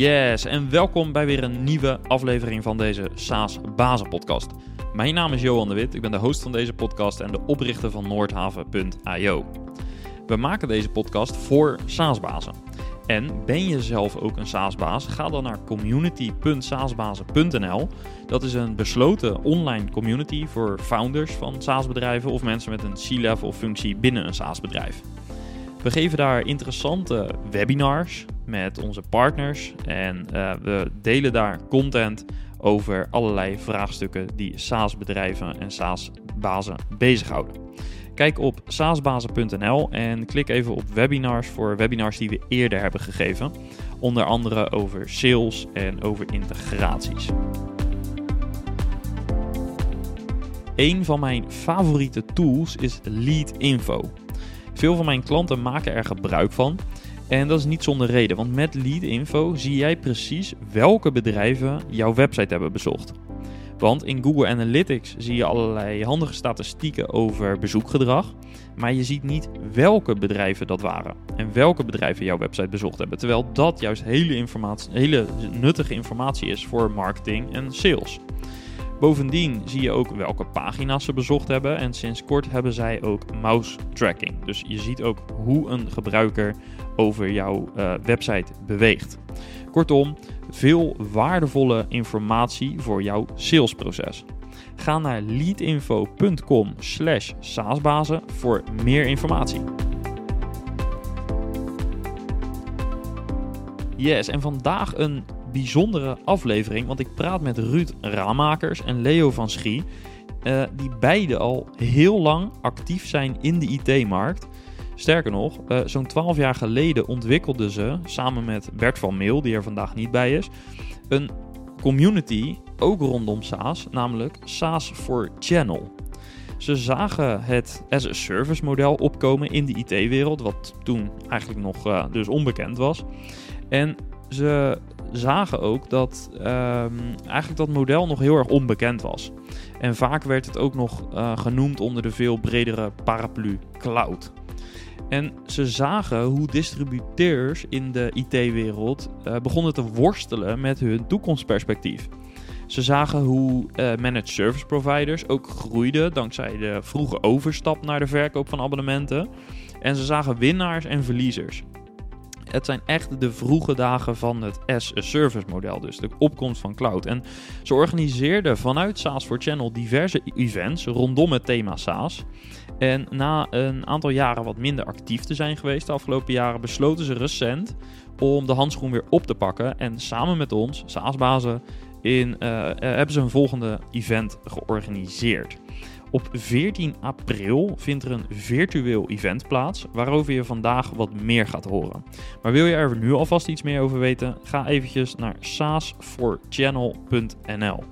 Yes, en welkom bij weer een nieuwe aflevering van deze SaaS Bazen podcast. Mijn naam is Johan de Wit, ik ben de host van deze podcast en de oprichter van Noordhaven.io. We maken deze podcast voor SaaS-bazen. En ben je zelf ook een SaaS-baas? Ga dan naar community.saasbazen.nl. Dat is een besloten online community voor founders van SaaS-bedrijven of mensen met een C-level functie binnen een SaaS-bedrijf. We geven daar interessante webinars met onze partners en uh, we delen daar content over allerlei vraagstukken die SaaS-bedrijven en SaaS-bazen bezighouden. Kijk op saasbazen.nl en klik even op webinars voor webinars die we eerder hebben gegeven. Onder andere over sales en over integraties. Een van mijn favoriete tools is Lead Info. Veel van mijn klanten maken er gebruik van. En dat is niet zonder reden, want met Lead Info zie jij precies welke bedrijven jouw website hebben bezocht. Want in Google Analytics zie je allerlei handige statistieken over bezoekgedrag. Maar je ziet niet welke bedrijven dat waren. En welke bedrijven jouw website bezocht hebben. Terwijl dat juist hele, informatie, hele nuttige informatie is voor marketing en sales. Bovendien zie je ook welke pagina's ze bezocht hebben. En sinds kort hebben zij ook mouse tracking. Dus je ziet ook hoe een gebruiker over jouw uh, website beweegt. Kortom, veel waardevolle informatie voor jouw salesproces. Ga naar leadinfo.com slash saasbazen voor meer informatie. Yes, en vandaag een bijzondere aflevering, want ik praat met Ruud Raamakers en Leo van Schie, uh, die beide al heel lang actief zijn in de IT-markt. Sterker nog, uh, zo'n 12 jaar geleden ontwikkelden ze samen met Bert van Meel, die er vandaag niet bij is, een community ook rondom SaaS, namelijk SaaS for Channel. Ze zagen het as a service model opkomen in de IT-wereld, wat toen eigenlijk nog uh, dus onbekend was. En ze zagen ook dat um, eigenlijk dat model nog heel erg onbekend was. En vaak werd het ook nog uh, genoemd onder de veel bredere paraplu cloud. En ze zagen hoe distributeurs in de IT-wereld uh, begonnen te worstelen met hun toekomstperspectief. Ze zagen hoe uh, managed service providers ook groeiden dankzij de vroege overstap naar de verkoop van abonnementen. En ze zagen winnaars en verliezers. Het zijn echt de vroege dagen van het as-a-service model, dus de opkomst van cloud. En ze organiseerden vanuit SaaS for Channel diverse events rondom het thema SaaS. En na een aantal jaren wat minder actief te zijn geweest de afgelopen jaren, besloten ze recent om de handschoen weer op te pakken. En samen met ons, SaaS-bazen, in, uh, hebben ze een volgende event georganiseerd. Op 14 april vindt er een virtueel event plaats, waarover je vandaag wat meer gaat horen. Maar wil je er nu alvast iets meer over weten? Ga eventjes naar saasforchannel.nl.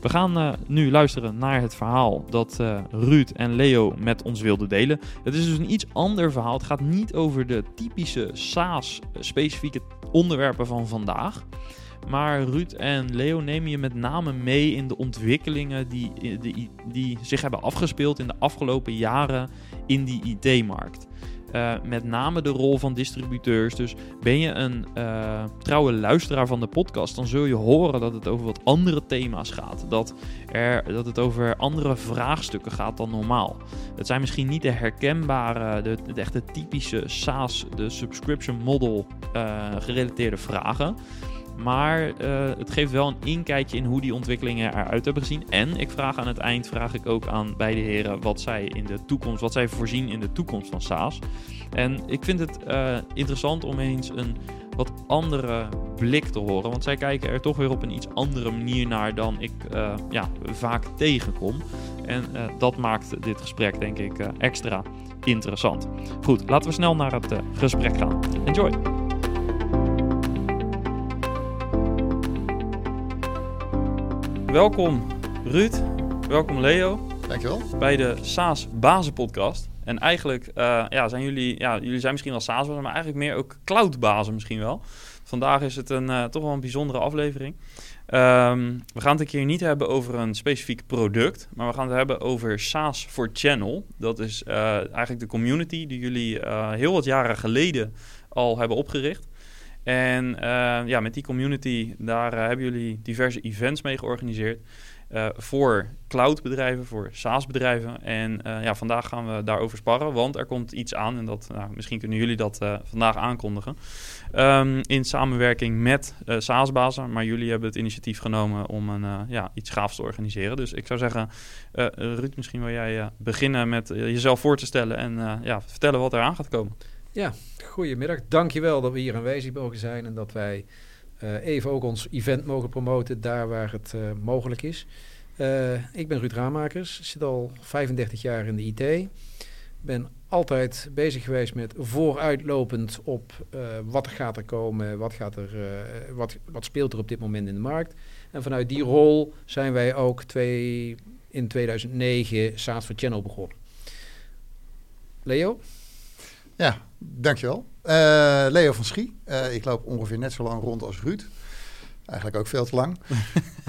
We gaan uh, nu luisteren naar het verhaal dat uh, Ruud en Leo met ons wilden delen. Het is dus een iets ander verhaal. Het gaat niet over de typische SaaS-specifieke onderwerpen van vandaag. Maar Ruud en Leo nemen je met name mee in de ontwikkelingen die, die, zich hebben afgespeeld in de afgelopen jaren in die IT-markt. Uh, met name de rol van distributeurs. Dus ben je een uh, trouwe luisteraar van de podcast, dan zul je horen dat het over wat andere thema's gaat. Dat, er, dat het over andere vraagstukken gaat dan normaal. Het zijn misschien niet de herkenbare, de, echte typische SaaS, de subscription model uh, gerelateerde vragen. Maar uh, het geeft wel een inkijkje in hoe die ontwikkelingen eruit hebben gezien. En ik vraag aan het eind vraag ik ook aan beide heren wat zij in de toekomst, wat zij voorzien in de toekomst van SaaS. En ik vind het uh, interessant om eens een wat andere blik te horen. Want zij kijken er toch weer op een iets andere manier naar dan ik uh, ja, vaak tegenkom. En dat maakt dit gesprek denk ik extra interessant. Goed, laten we snel naar het gesprek gaan. Enjoy! Welkom Ruud, welkom Leo. Dankjewel. Bij de SaaS Bazen podcast. En eigenlijk uh, ja, zijn jullie, ja, jullie zijn misschien wel SaaS, maar eigenlijk meer ook cloudbazen misschien wel. Vandaag is het een, uh, toch wel een bijzondere aflevering. Um, we gaan het een keer niet hebben over een specifiek product, maar we gaan het hebben over SaaS for Channel. Dat is uh, eigenlijk de community die jullie heel wat jaren geleden al hebben opgericht. En ja, met die community, daar hebben jullie diverse events mee georganiseerd. Uh, voor cloudbedrijven, voor SaaS-bedrijven. En ja, vandaag gaan we daarover sparren, want er komt iets aan. En dat, nou, misschien kunnen jullie dat vandaag aankondigen. Um, in samenwerking met SaaS-bazen. Maar jullie hebben het initiatief genomen om een, ja, iets gaafs te organiseren. Dus ik zou zeggen, Ruud, misschien wil jij beginnen met jezelf voor te stellen en ja, vertellen wat er aan gaat komen. Ja, goedemiddag. Dankjewel dat we hier aanwezig mogen zijn en dat wij uh, even ook ons event mogen promoten daar waar het uh, mogelijk is. Uh, ik ben Ruud Raamakers, zit al 35 jaar in de IT. Ben altijd bezig geweest met vooruitlopend op wat gaat er komen, wat, gaat er, wat, wat speelt er op dit moment in de markt. En vanuit die rol zijn wij ook twee, in 2009 SaaS for Channel begonnen. Leo? Ja, dankjewel. Uh, Leo van Schie. Uh, ik loop ongeveer net zo lang rond als Ruud. Eigenlijk ook veel te lang.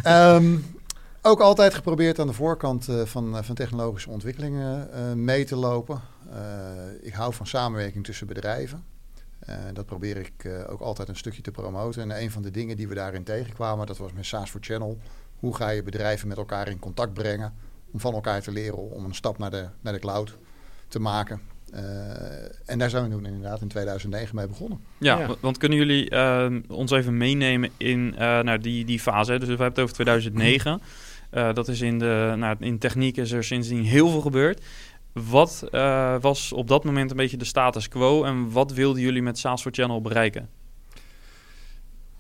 um, ook altijd geprobeerd aan de voorkant uh, van, van technologische ontwikkelingen mee te lopen. ik hou van samenwerking tussen bedrijven. dat probeer ik ook altijd een stukje te promoten. En een van de dingen die we daarin tegenkwamen, dat was met SaaS for Channel. Hoe ga je bedrijven met elkaar in contact brengen om van elkaar te leren om een stap naar de, naar de cloud te maken. Uh, en daar zijn we toen inderdaad in 2009 mee begonnen. Ja, ja. want kunnen jullie uh, ons even meenemen in uh, nou, die, die fase? Dus we hebben het over 2009. dat is in, de, nou, in techniek is er sindsdien heel veel gebeurd. Wat was op dat moment een beetje de status quo en wat wilden jullie met SaaS for Channel bereiken?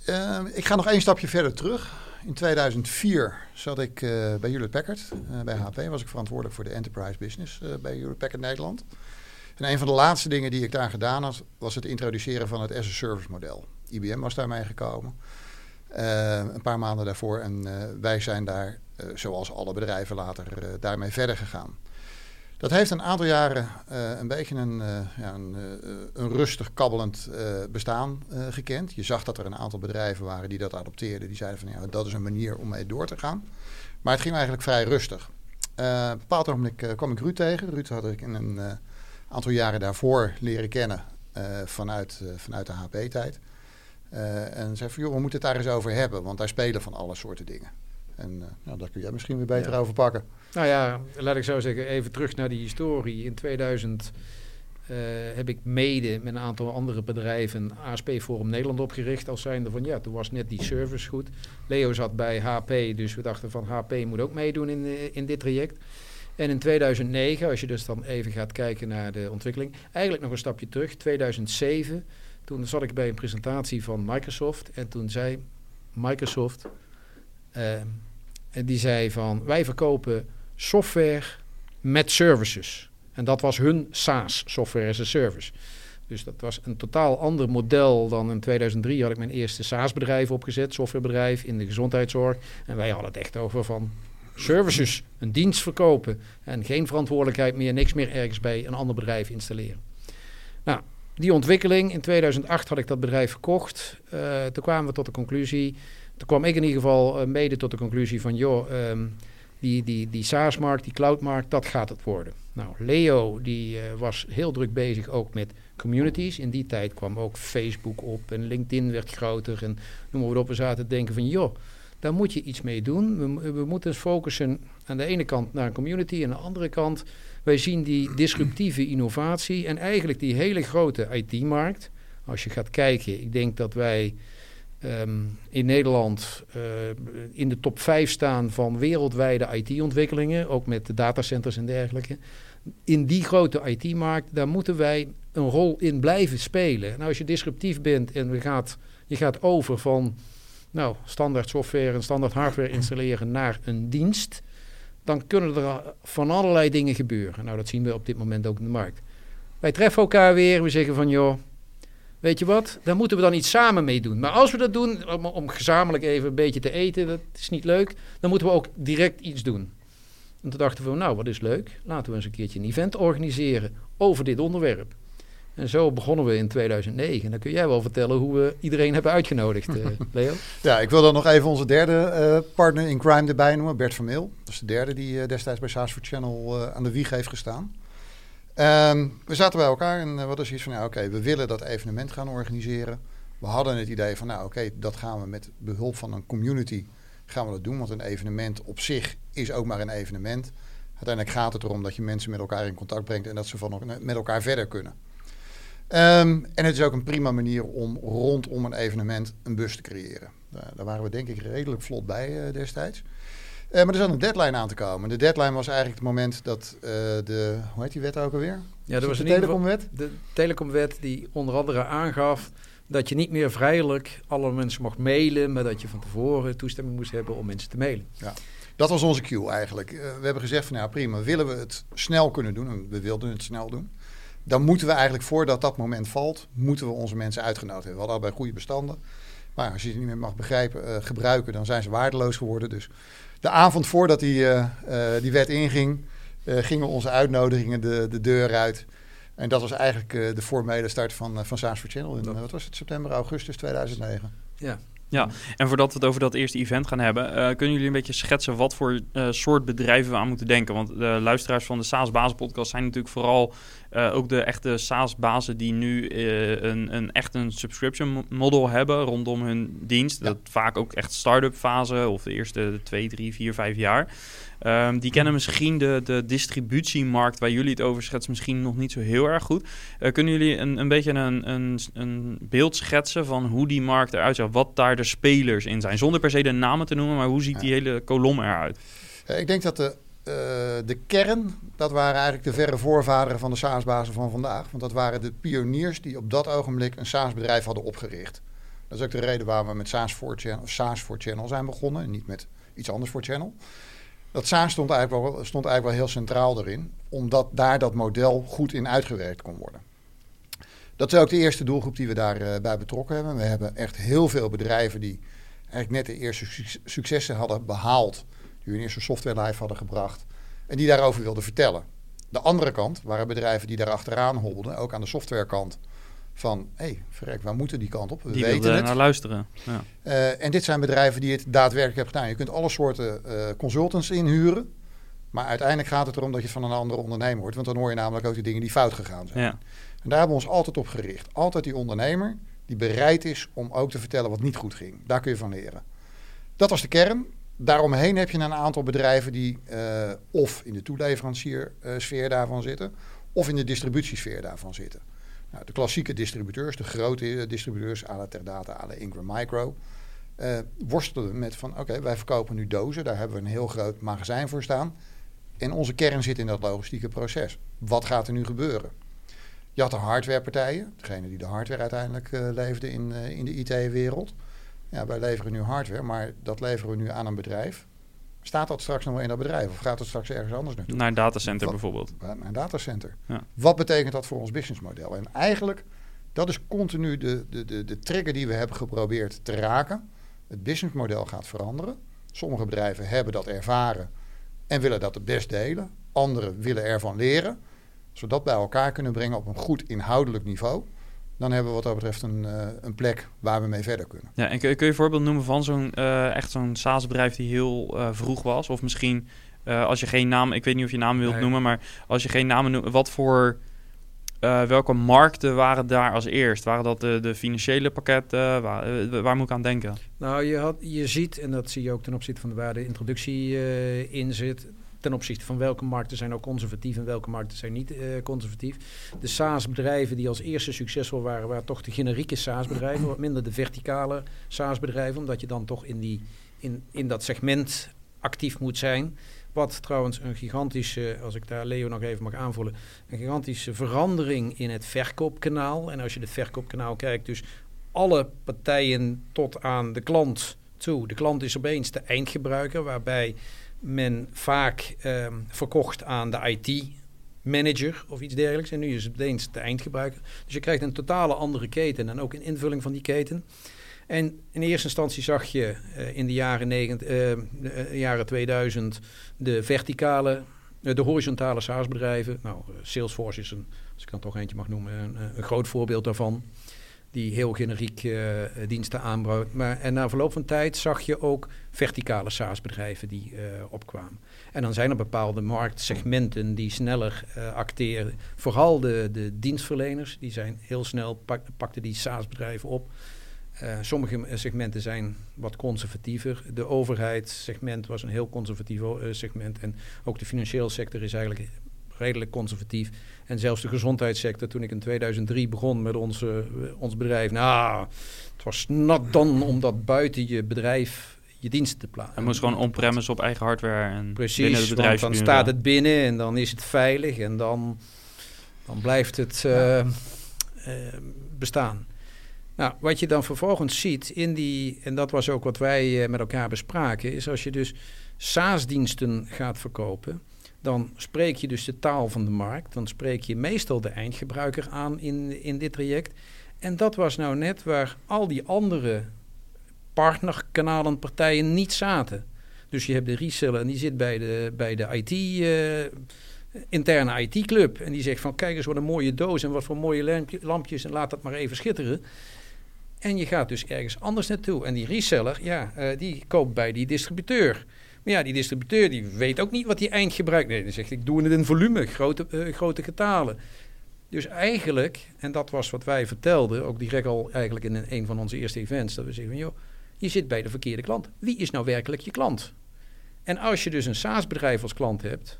Ehm, ik ga nog één stapje verder terug. In 2004 zat ik bij Hewlett Packard. bij HP was ik verantwoordelijk voor de enterprise business bij Hewlett Packard Nederland. En een van de laatste dingen die ik daar gedaan had, was het introduceren van het as a service model. IBM was daarmee gekomen. Uh, een paar maanden daarvoor. En uh, wij zijn daar, uh, zoals alle bedrijven later, daarmee verder gegaan. Dat heeft een aantal jaren een beetje een, ja, een, een, rustig kabbelend bestaan gekend. Je zag dat er een aantal bedrijven waren die dat adopteerden. Die zeiden van ja, dat is een manier om mee door te gaan. Maar het ging eigenlijk vrij rustig. op een bepaald ogenblik kwam ik Ruud tegen. Ruud had ik in een aantal jaren daarvoor leren kennen uh, vanuit, uh, vanuit de HP-tijd. Uh, en zei van, joh, we moeten het daar eens over hebben, want daar spelen van alle soorten dingen. En nou, daar kun jij misschien weer beter ja. over pakken. Nou ja, laat ik zo zeggen, even terug naar die historie. In 2000 heb ik mede met een aantal andere bedrijven ASP Forum Nederland opgericht. Als zijnde van, ja, toen was net die service goed. Leo zat bij HP, dus we dachten van, HP moet ook meedoen in, in dit traject. En in 2009, als je dus dan even gaat kijken naar de ontwikkeling, eigenlijk nog een stapje terug, 2007, toen zat ik bij een presentatie van Microsoft en toen zei Microsoft, uh, en die zei van wij verkopen software met services. En dat was hun SaaS, software as a service. Dus dat was een totaal ander model dan in 2003 had ik mijn eerste SaaS-bedrijf opgezet, softwarebedrijf in de gezondheidszorg. En wij hadden het echt over van services, een dienst verkopen en geen verantwoordelijkheid meer, niks meer ergens bij een ander bedrijf installeren. Nou, die ontwikkeling, in 2008 had ik dat bedrijf verkocht. Uh, toen kwamen we tot de conclusie, toen kwam ik in ieder geval uh, mede tot de conclusie van, joh, um, die, die, die SaaS-markt, die cloud-markt, dat gaat het worden. Nou, Leo, die uh, was heel druk bezig ook met communities. In die tijd kwam ook Facebook op en LinkedIn werd groter en noem maar op. We zaten te denken van, joh, daar moet je iets mee doen. We, we moeten focussen aan de ene kant naar community, en aan de andere kant, wij zien die disruptieve innovatie en eigenlijk die hele grote IT-markt. Als je gaat kijken, ik denk dat wij um, in Nederland uh, in de top 5 staan van wereldwijde IT-ontwikkelingen, ook met de datacenters en dergelijke. In die grote IT-markt, daar moeten wij een rol in blijven spelen. Nou, als je disruptief bent en gaat, je gaat over van nou, standaard software en standaard hardware installeren naar een dienst, dan kunnen er van allerlei dingen gebeuren. Nou, dat zien we op dit moment ook in de markt. Wij treffen elkaar weer, we zeggen van joh, weet je wat, daar moeten we dan iets samen mee doen. Maar als we dat doen, om, om gezamenlijk even een beetje te eten, dat is niet leuk, dan moeten we ook direct iets doen. En toen dachten we, nou, wat is leuk, laten we eens een keertje een event organiseren over dit onderwerp. En zo begonnen we in 2009. En dan kun jij wel vertellen hoe we iedereen hebben uitgenodigd, uh, Leo. ja, ik wil dan nog even onze derde uh, partner in crime erbij noemen, Bert van Meel. Dat is de derde die uh, destijds bij SaaS for Channel aan de wieg heeft gestaan. Um, we zaten bij elkaar en wat is iets van, ja, oké, okay, we willen dat evenement gaan organiseren. We hadden het idee van, nou oké, dat gaan we met behulp van een community gaan we dat doen. Want een evenement op zich is ook maar een evenement. Uiteindelijk gaat het erom dat je mensen met elkaar in contact brengt en dat ze van, met elkaar verder kunnen. Ehm, en het is ook een prima manier om rondom een evenement een bus te creëren. Daar, daar waren we denk ik redelijk vlot bij uh, destijds. Uh, maar er zat een deadline aan te komen. De deadline was eigenlijk het moment dat uh, de, hoe heet die wet ook alweer? Ja, dat was de telecomwet. De telecomwet die onder andere aangaf dat je niet meer vrijelijk alle mensen mocht mailen, maar dat je van tevoren toestemming moest hebben om mensen te mailen. Ja. Dat was onze cue eigenlijk. We hebben gezegd van ja prima, willen we het snel kunnen doen, en we wilden het snel doen, dan moeten we eigenlijk voordat dat moment valt, moeten we onze mensen uitgenodigd hebben. We hadden allebei goede bestanden, maar als je ze niet meer mag begrijpen, uh, gebruiken, dan zijn ze waardeloos geworden. Dus de avond voordat die, uh, die wet inging, gingen onze uitnodigingen de, de deur uit. En dat was eigenlijk de formele start van, van SaaS for Channel in, wat was het, september, augustus 2009. Ja, ja, en voordat we het over dat eerste event gaan hebben, uh, kunnen jullie een beetje schetsen wat voor uh, soort bedrijven we aan moeten denken? Want de luisteraars van de SaaS Bazen podcast zijn natuurlijk vooral uh, ook de echte SaaS bazen die nu een, een echt een subscription model hebben rondom hun dienst. Ja. Dat vaak ook echt start-up fase of de eerste twee, drie, vier, vijf jaar. Um, die kennen misschien de, de distributiemarkt waar jullie het over schetsen misschien nog niet zo heel erg goed. Uh, kunnen jullie een, een beetje een, een, een beeld schetsen van hoe die markt eruit ziet? Wat daar de spelers in zijn? Zonder per se de namen te noemen, maar hoe ziet die hele kolom eruit? Ik denk dat de, uh, de kern, dat waren eigenlijk de verre voorvaderen van de SaaS-bazen van vandaag. Want dat waren de pioniers die op dat ogenblik een SaaS-bedrijf hadden opgericht. Dat is ook de reden waarom we met SaaS for Channel, SaaS for Channel zijn begonnen en niet met iets anders voor Channel. Dat SaaS stond eigenlijk, wel, stond eigenlijk wel heel centraal erin, omdat daar dat model goed in uitgewerkt kon worden. Dat is ook de eerste doelgroep die we daarbij uh, bij betrokken hebben. We hebben echt heel veel bedrijven die eigenlijk net de eerste successen hadden behaald, die hun eerste software live hadden gebracht en die daarover wilden vertellen. De andere kant waren bedrijven die daar achteraan hobbelden, ook aan de softwarekant van, hé, hey, verrek, waar moeten die kant op? We die weten het. naar luisteren. Ja. Uh, en dit zijn bedrijven die het daadwerkelijk hebben gedaan. Je kunt alle soorten uh, consultants inhuren. Maar uiteindelijk gaat het erom dat je van een andere ondernemer wordt. Want dan hoor je namelijk ook die dingen die fout gegaan zijn. Ja. En daar hebben we ons altijd op gericht. Altijd die ondernemer die bereid is om ook te vertellen wat niet goed ging. Daar kun je van leren. Dat was de kern. Daaromheen heb je een aantal bedrijven die uh, of in de toeleveranciersfeer daarvan zitten... of in de distributiesfeer daarvan zitten. Nou, de klassieke distributeurs, de grote distributeurs, à la Terdata, à Ingram Micro, uh, worstelen met van oké, wij verkopen nu dozen, daar hebben we een heel groot magazijn voor staan. En onze kern zit in dat logistieke proces. Wat gaat er nu gebeuren? Je had de hardwarepartijen, degene die de hardware uiteindelijk uh, leefde in, in de IT-wereld. Ja, wij leveren nu hardware, maar dat leveren we nu aan een bedrijf. Staat dat straks nog wel in dat bedrijf of gaat het straks ergens anders naartoe? Naar een datacenter Wat, bijvoorbeeld. Naar een datacenter. Ja. Wat betekent dat voor ons businessmodel? En eigenlijk, dat is continu de, de, de, de trigger die we hebben geprobeerd te raken. Het businessmodel gaat veranderen. Sommige bedrijven hebben dat ervaren en willen dat het best delen. Anderen willen ervan leren. Zodat bij elkaar kunnen brengen op een goed inhoudelijk niveau dan hebben we wat dat betreft een, uh, een plek waar we mee verder kunnen. Ja, en kun je, kun je een voorbeeld noemen van zo'n uh, echt zo'n SaaS-bedrijf die heel uh, vroeg was? Of misschien als je geen naam, ik weet niet of je naam wilt nee. noemen, maar als je geen namen noemt, wat voor welke markten waren daar als eerst? Waren dat de, de financiële pakketten? Waar, waar, moet ik aan denken? Nou, je, had, je ziet, en dat zie je ook ten opzichte van de waar de introductie in zit, ten opzichte van welke markten zijn ook conservatief en welke markten zijn niet uh, conservatief. De SaaS-bedrijven die als eerste succesvol waren, waren toch de generieke SaaS-bedrijven, wat minder de verticale SaaS-bedrijven, omdat je dan toch in, die, in, in dat segment actief moet zijn. Wat trouwens een gigantische, als ik daar Leo nog even mag aanvullen, een gigantische verandering in het verkoopkanaal. En als je het verkoopkanaal kijkt, dus alle partijen tot aan de klant toe. De klant is opeens de eindgebruiker, waarbij men vaak um, verkocht aan de IT-manager of iets dergelijks. En nu is het eens de eindgebruiker. Dus je krijgt een totale andere keten en ook een invulling van die keten. En in eerste instantie zag je uh, in de jaren, 90, uh, uh, jaren 2000 de verticale, de horizontale SaaS-bedrijven. Nou, Salesforce is een, als ik dan toch eentje mag noemen, een, een groot voorbeeld daarvan die heel generiek uh, diensten aanbouwt. Maar, en na verloop van tijd zag je ook verticale SaaS-bedrijven die uh, opkwamen. En dan zijn er bepaalde marktsegmenten die sneller uh, acteren. Vooral de, de dienstverleners, die zijn heel snel, pak, pakten die SaaS-bedrijven op. Sommige segmenten zijn wat conservatiever. De overheidssegment was een heel conservatief segment. En ook de financiële sector is eigenlijk redelijk conservatief. En zelfs de gezondheidssector, toen ik in 2003 begon met onze, ons bedrijf. Nou, het was nat dan om dat buiten je bedrijf je diensten te plaatsen. Het moest gewoon on-premise op eigen hardware en Precies, binnen het bedrijf. dan staat het binnen en dan is het veilig en dan, dan blijft het uh, uh, bestaan. Nou, wat je dan vervolgens ziet in die, en dat was ook wat wij uh, met elkaar bespraken, is als je dus SaaS-diensten gaat verkopen, dan spreek je dus de taal van de markt. Dan spreek je meestal de eindgebruiker aan in, in dit traject. En dat was nou net waar al die andere partnerkanalen, partijen niet zaten. Dus je hebt de reseller en die zit bij de, bij de IT, uh, interne IT-club. En die zegt van kijk eens wat een mooie doos en wat voor mooie lampjes en laat dat maar even schitteren. En je gaat dus ergens anders naartoe. En die reseller, ja, uh, die koopt bij die distributeur. Maar ja, die distributeur die weet ook niet wat die eindgebruik... Nee, dan zegt ik doe het in volume, grote, uh, grote getalen. Dus eigenlijk, en dat was wat wij vertelden, ook direct al eigenlijk in een van onze eerste events, dat we zeggen van joh, je zit bij de verkeerde klant. Wie is nou werkelijk je klant? En als je dus een SaaS-bedrijf als klant hebt,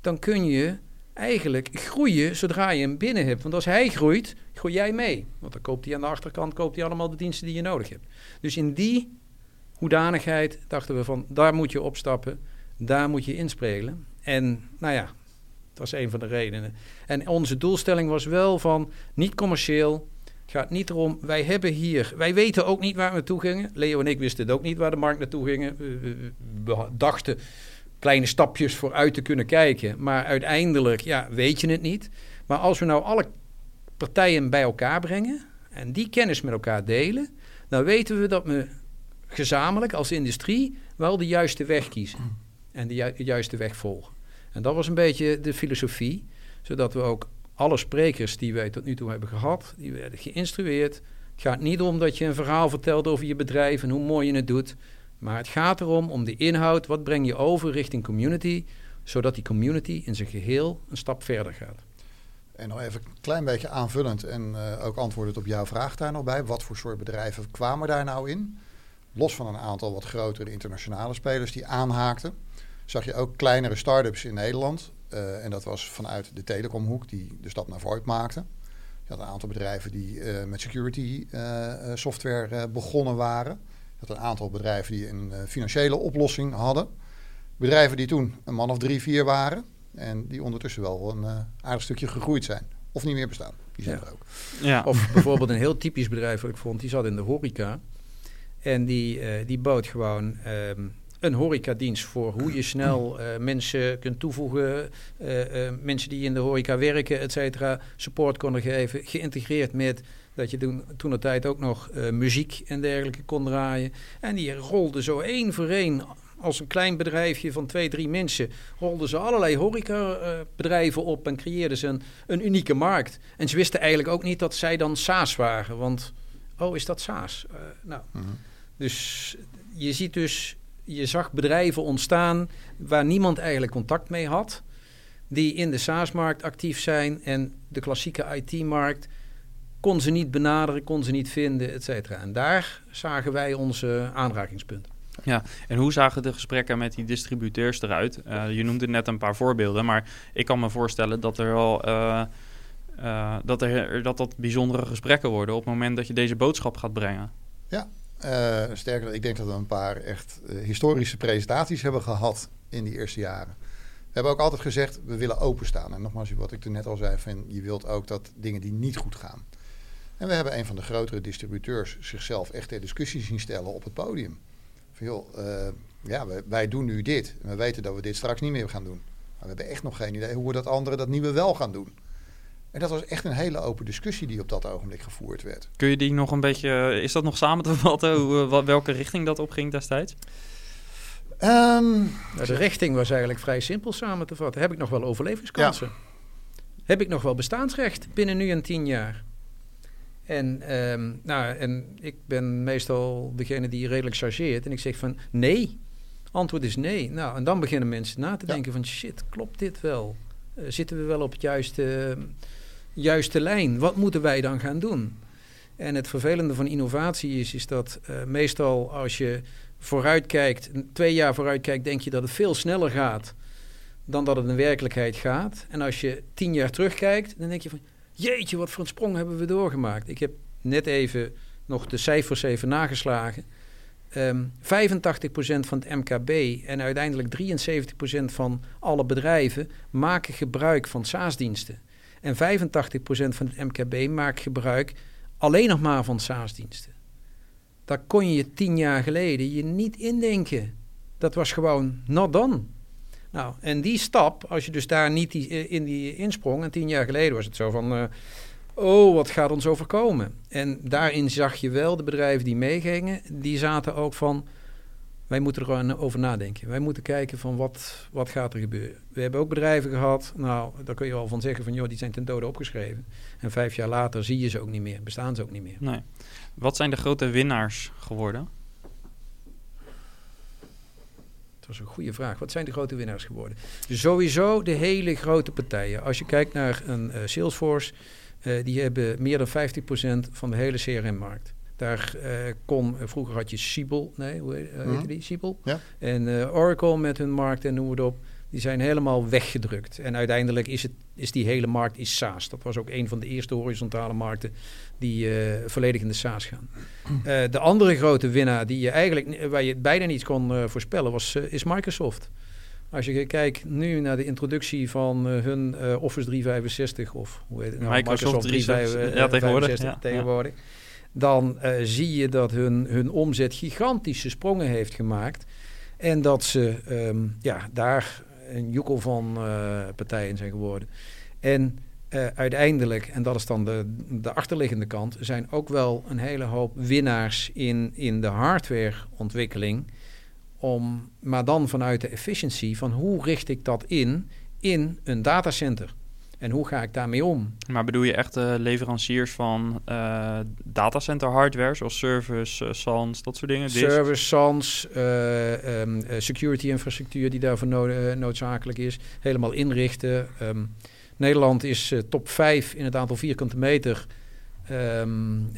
dan kun je eigenlijk groeien zodra je hem binnen hebt. Want als hij groeit, groei jij mee. Want dan koopt hij aan de achterkant koopt hij allemaal de diensten die je nodig hebt. Dus in die hoedanigheid dachten we van, daar moet je opstappen, daar moet je inspelen. En nou ja, dat was een van de redenen. En onze doelstelling was wel van, niet commercieel, het gaat niet erom, wij hebben hier, wij weten ook niet waar we naartoe gingen. Leo en ik wisten het ook niet waar de markt naartoe ging. We, dachten kleine stapjes vooruit te kunnen kijken. Maar uiteindelijk, ja, weet je het niet. Maar als we nou alle partijen bij elkaar brengen en die kennis met elkaar delen, dan weten we dat we gezamenlijk als industrie wel de juiste weg kiezen. En de, ju de juiste weg volgen. En dat was een beetje de filosofie, zodat we ook alle sprekers die wij tot nu toe hebben gehad, die werden geïnstrueerd. Het gaat niet om dat je een verhaal vertelt over je bedrijf en hoe mooi je het doet. Maar het gaat erom om de inhoud, wat breng je over richting community, zodat die community in zijn geheel een stap verder gaat. En nog even een klein beetje aanvullend en uh, ook antwoordend op jouw vraag daar nog bij. Wat voor soort bedrijven kwamen daar nou in? Los van een aantal wat grotere internationale spelers die aanhaakten, zag je ook kleinere start-ups in Nederland. Uh, en dat was vanuit de telecomhoek die de stap naar VoIP maakte. Je had een aantal bedrijven die uh, met security uh, software begonnen waren. Je had een aantal bedrijven die een financiële oplossing hadden. Bedrijven die toen een man of drie, vier waren. En die ondertussen wel een aardig stukje gegroeid zijn. Of niet meer bestaan. Die zijn ja. er ook. Ja. Of bijvoorbeeld een heel typisch bedrijf wat ik vond. Die zat in de horeca. En die, die bood gewoon... Um, een horecadienst voor hoe je snel uh, mensen kunt toevoegen. Uh, uh, mensen die in de horeca werken, et cetera, support konden geven. Geïntegreerd met dat je toen, de tijd ook nog muziek en dergelijke kon draaien. En die rolden zo één voor één als een klein bedrijfje van twee, drie mensen, rolden ze allerlei horecabedrijven op en creëerden ze een, een unieke markt. En ze wisten eigenlijk ook niet dat zij dan SaaS waren. Want, oh, is dat SaaS? nou, mm. Dus je ziet dus je zag bedrijven ontstaan waar niemand eigenlijk contact mee had. Die in de SaaS-markt actief zijn en de klassieke IT-markt kon ze niet benaderen, kon ze niet vinden, et cetera. En daar zagen wij onze aanrakingspunten. Ja, en hoe zagen de gesprekken met die distributeurs eruit? Uh, je noemde net een paar voorbeelden, maar ik kan me voorstellen dat er wel uh, uh, dat, er, dat dat bijzondere gesprekken worden op het moment dat je deze boodschap gaat brengen. Ja, uh, sterker, ik denk dat we een paar echt uh, historische presentaties hebben gehad in die eerste jaren. We hebben ook altijd gezegd, we willen openstaan. En nogmaals, wat ik toen net al zei, van, je wilt ook dat dingen die niet goed gaan. En we hebben een van de grotere distributeurs zichzelf echt ter discussie zien stellen op het podium. Van joh, uh, ja, wij, wij, doen nu dit. We weten dat we dit straks niet meer gaan doen. Maar we hebben echt nog geen idee hoe we dat anderen dat nieuwe wel gaan doen. En dat was echt een hele open discussie die op dat ogenblik gevoerd werd. Kun je die nog een beetje, is dat nog samen te vatten, hoe, welke richting dat opging destijds? Um, de richting was eigenlijk vrij simpel samen te vatten. Heb ik nog wel overlevingskansen? Ja. Heb ik nog wel bestaansrecht binnen nu en tien jaar? En, um, nou, en ik ben meestal degene die redelijk chargeert. En ik zeg van nee. Antwoord is nee. Nou, en dan beginnen mensen na te ja. denken van shit, klopt dit wel? Uh, zitten we wel op het juiste... Uh, juiste lijn. Wat moeten wij dan gaan doen? En het vervelende van innovatie is, is dat uh, meestal als je vooruit kijkt, twee jaar vooruit kijkt, denk je dat het veel sneller gaat dan dat het in werkelijkheid gaat. En als je tien jaar terugkijkt, dan denk je van, jeetje, wat voor een sprong hebben we doorgemaakt. Ik heb net even nog de cijfers even nageslagen. Um, 85% van het MKB en uiteindelijk 73% van alle bedrijven maken gebruik van SaaS-diensten. En 85% van het MKB maakt gebruik alleen nog maar van SaaS-diensten. Daar kon je tien jaar geleden je niet indenken. Dat was gewoon not done. Nou, en die stap, als je dus daar niet eh, in die insprong, en tien jaar geleden was het zo van, uh, oh, wat gaat ons overkomen? En daarin zag je wel de bedrijven die meegingen, die zaten ook van, wij moeten er gewoon over nadenken. Wij moeten kijken van wat, wat gaat er gebeuren. We hebben ook bedrijven gehad, nou, daar kun je wel van zeggen van, joh, die zijn ten dode opgeschreven. En vijf jaar later zie je ze ook niet meer, bestaan ze ook niet meer. Nee. Wat zijn de grote winnaars geworden? Dat is een goede vraag. Wat zijn de grote winnaars geworden? Dus sowieso de hele grote partijen. Als je kijkt naar een uh, Salesforce, uh, die hebben meer dan 50% van de hele CRM-markt. Daar uh, kon, vroeger had je Siebel, nee, hoe heet, mm -hmm. die? Siebel. Ja. En Oracle met hun markt en noem het op. Die zijn helemaal weggedrukt. En uiteindelijk is, het, is die hele markt is SaaS. Dat was ook een van de eerste horizontale markten die uh, volledig in de SaaS gaan. Uh, de andere grote winnaar die je eigenlijk, waar je bijna niet kon uh, voorspellen, was, is Microsoft. Als je kijkt nu naar de introductie van hun Office 365 of hoe heet het nou, Microsoft, Microsoft 365 ja, tegenwoordig, ja, tegenwoordig dan zie je dat hun, hun omzet gigantische sprongen heeft gemaakt. En dat ze um, ja, daar een joekel van uh, partijen zijn geworden. En uh, uiteindelijk, en dat is dan de, de achterliggende kant, zijn ook wel een hele hoop winnaars in, in de hardwareontwikkeling. Om, maar dan vanuit de efficiëntie van hoe richt ik dat in in een datacenter. En hoe ga ik daarmee om? Maar bedoel je echt uh, leveranciers van uh, datacenter hardware, zoals Service, uh, SANS, dat soort dingen? Service, SANS, um, security infrastructuur die daarvoor no noodzakelijk is. Helemaal inrichten. Um, Nederland is top 5 in het aantal vierkante meter um,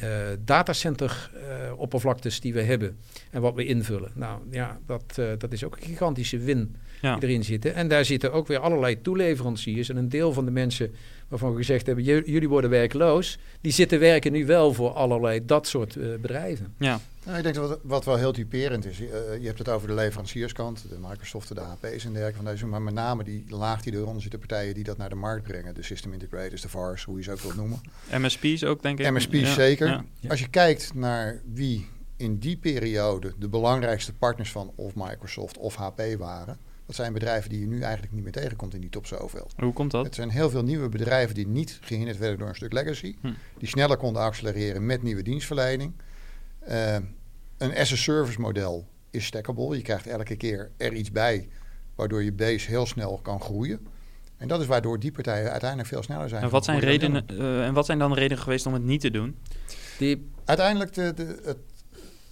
datacenter oppervlaktes die we hebben. En wat we invullen. Nou ja, dat, dat is ook een gigantische win ja. die erin zitten. En daar zitten ook weer allerlei toeleveranciers. En een deel van de mensen waarvan we gezegd hebben, jullie worden werkloos, die zitten werken nu wel voor allerlei dat soort uh, bedrijven. Ja. Nou, ik denk dat wat, wat wel heel typerend is, uh, je hebt het over de leverancierskant, de Microsoft, de AP's en dergelijke van deze, maar met name die laag die eronder zitten partijen die dat naar de markt brengen, de system integrators, de VARs, hoe je ze ook wilt noemen. MSP's ook, denk ik. MSP's ja. zeker. Ja. Als je kijkt naar wie in die periode de belangrijkste partners van of Microsoft of HP waren, dat zijn bedrijven die je nu eigenlijk niet meer tegenkomt in die top zoveel. Hoe komt dat? Het zijn heel veel nieuwe bedrijven die niet gehinderd werden door een stuk legacy. Hm. Die sneller konden accelereren met nieuwe dienstverlening. Uh, een as-a-service model is stackable. Je krijgt elke keer er iets bij, waardoor je base heel snel kan groeien. En dat is waardoor die partijen uiteindelijk veel sneller zijn. En wat zijn, redenen, uh, en wat zijn dan de redenen geweest om het niet te doen? Die... Uiteindelijk de, de, het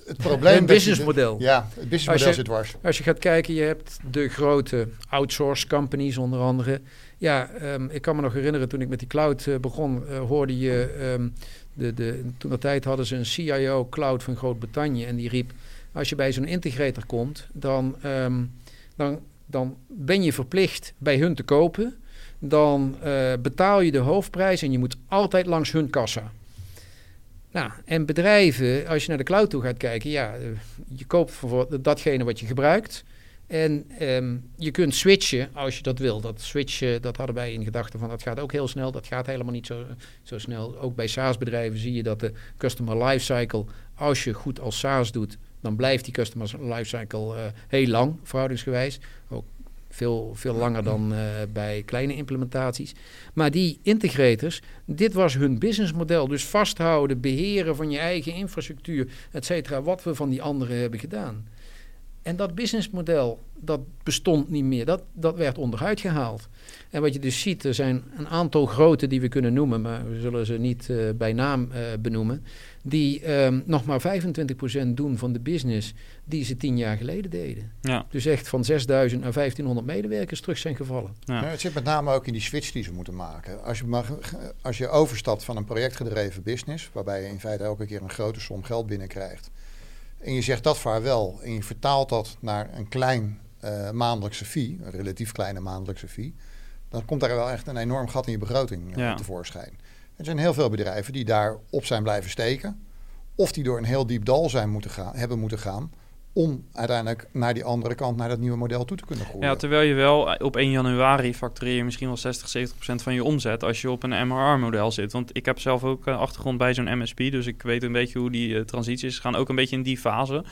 het probleem... Een businessmodel. Ja, het businessmodel zit dwars. Als je gaat kijken, je hebt de grote outsource companies onder andere. Ja, um, ik kan me nog herinneren toen ik met die cloud uh, begon, uh, hoorde je... Um, de, de, toen dat tijd hadden ze een CIO cloud van Groot-Brittannië en die riep... Als je bij zo'n integrator komt, dan, um, dan, dan ben je verplicht bij hun te kopen. Dan uh, betaal je de hoofdprijs en je moet altijd langs hun kassa. Nou, en bedrijven, als je naar de cloud toe gaat kijken, ja, eh, je koopt voor datgene wat je gebruikt. En um, je kunt switchen als je dat wil. Dat switchen, dat hadden wij in gedachten van dat gaat ook heel snel. Dat gaat helemaal niet zo, zo snel. Ook bij SaaS-bedrijven zie je dat de customer lifecycle, als je goed als SaaS doet, dan blijft die customer lifecycle uh, heel lang, verhoudingsgewijs. Ook veel, veel langer dan uh, bij kleine implementaties. Maar die integrators, dit was hun businessmodel. Dus vasthouden, beheren van je eigen infrastructuur, et cetera. Wat we van die anderen hebben gedaan. En dat businessmodel, dat bestond niet meer. Dat, dat werd onderuit gehaald. En wat je dus ziet, er zijn een aantal grote die we kunnen noemen, maar we zullen ze niet uh, bij naam uh, benoemen, die um, nog maar 25% doen van de business die ze tien jaar geleden deden. Ja. Dus echt van 6000 naar 1500 medewerkers terug zijn gevallen. Ja. Het zit met name ook in die switch die ze moeten maken. Als je, mag, als je overstapt van een projectgedreven business, waarbij je in feite elke keer een grote som geld binnenkrijgt, en je zegt dat vaarwel en je vertaalt dat naar een klein uh, maandelijkse fee, een relatief kleine maandelijkse fee, dan komt daar wel echt een enorm gat in je begroting uh, ja. tevoorschijn. Er zijn heel veel bedrijven die daarop zijn blijven steken, of die door een heel diep dal zijn moeten gaan, hebben moeten gaan om uiteindelijk naar die andere kant, naar dat nieuwe model toe te kunnen groeien. Ja, terwijl je wel op 1 januari factureer je misschien wel 60, 70 procent van je omzet als je op een MRR-model zit. Want ik heb zelf ook een achtergrond bij zo'n MSP, dus ik weet een beetje hoe die uh, transities gaan. Ook een beetje in die fase.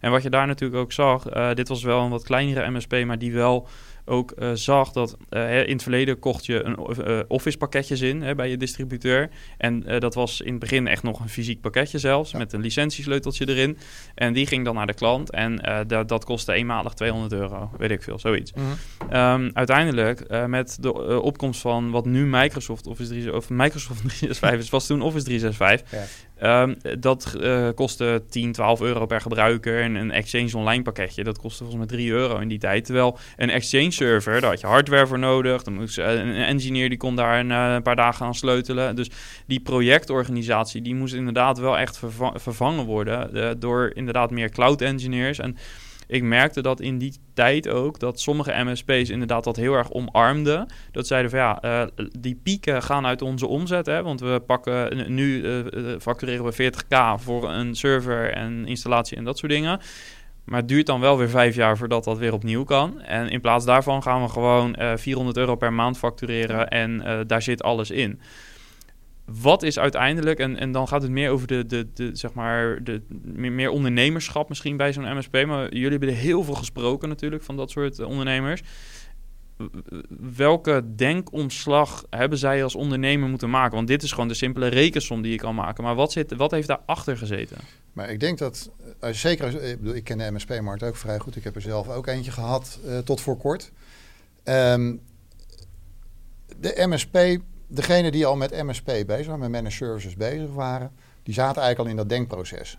En wat je daar natuurlijk ook zag, dit was wel een wat kleinere MSP, maar die wel ook uh, zag dat uh, in het verleden kocht je een uh, office pakketjes in hè, bij je distributeur. En dat was in het begin echt nog een fysiek pakketje zelfs, ja. met een licentiesleuteltje erin. En die ging dan naar de klant en dat, dat kostte eenmalig 200 euro, weet ik veel, zoiets. Mhm. Um, uiteindelijk, met de opkomst van wat nu Microsoft Office 3, of Microsoft 365 is, was toen Office 365. Um, dat uh, kostte 10, 12 euro per gebruiker. En een Exchange Online pakketje, dat kostte volgens mij 3 euro in die tijd. Terwijl een Exchange server, daar had je hardware voor nodig. Dan moest, uh, een engineer die kon daar een, een, paar dagen aan sleutelen. Dus die projectorganisatie, die moest inderdaad wel echt verva vervangen worden. door inderdaad meer cloud engineers. En ik merkte dat in die tijd ook dat sommige MSP's inderdaad dat heel erg omarmden. Dat zeiden van ja, uh, die pieken gaan uit onze omzet. Hè, want we pakken nu uh, factureren we 40k voor een server en installatie en dat soort dingen. Maar het duurt dan wel weer vijf jaar voordat dat weer opnieuw kan. En in plaats daarvan gaan we gewoon uh, 400 euro per maand factureren en daar zit alles in wat is uiteindelijk, en, en dan gaat het meer over de, de, de zeg maar, de, meer, ondernemerschap misschien bij zo'n MSP. Maar jullie hebben er heel veel gesproken natuurlijk van dat soort ondernemers. Welke denkomslag hebben zij als ondernemer moeten maken? Want dit is gewoon de simpele rekensom die je kan maken. Maar wat, zit, wat heeft daarachter gezeten? Maar ik denk dat, als, zeker, ik, bedoel, ik ken de MSP-markt ook vrij goed. Ik heb er zelf ook eentje gehad uh, tot voor kort. Um, de MSP degene die al met MSP bezig waren, met managed services bezig waren, die zaten eigenlijk al in dat denkproces.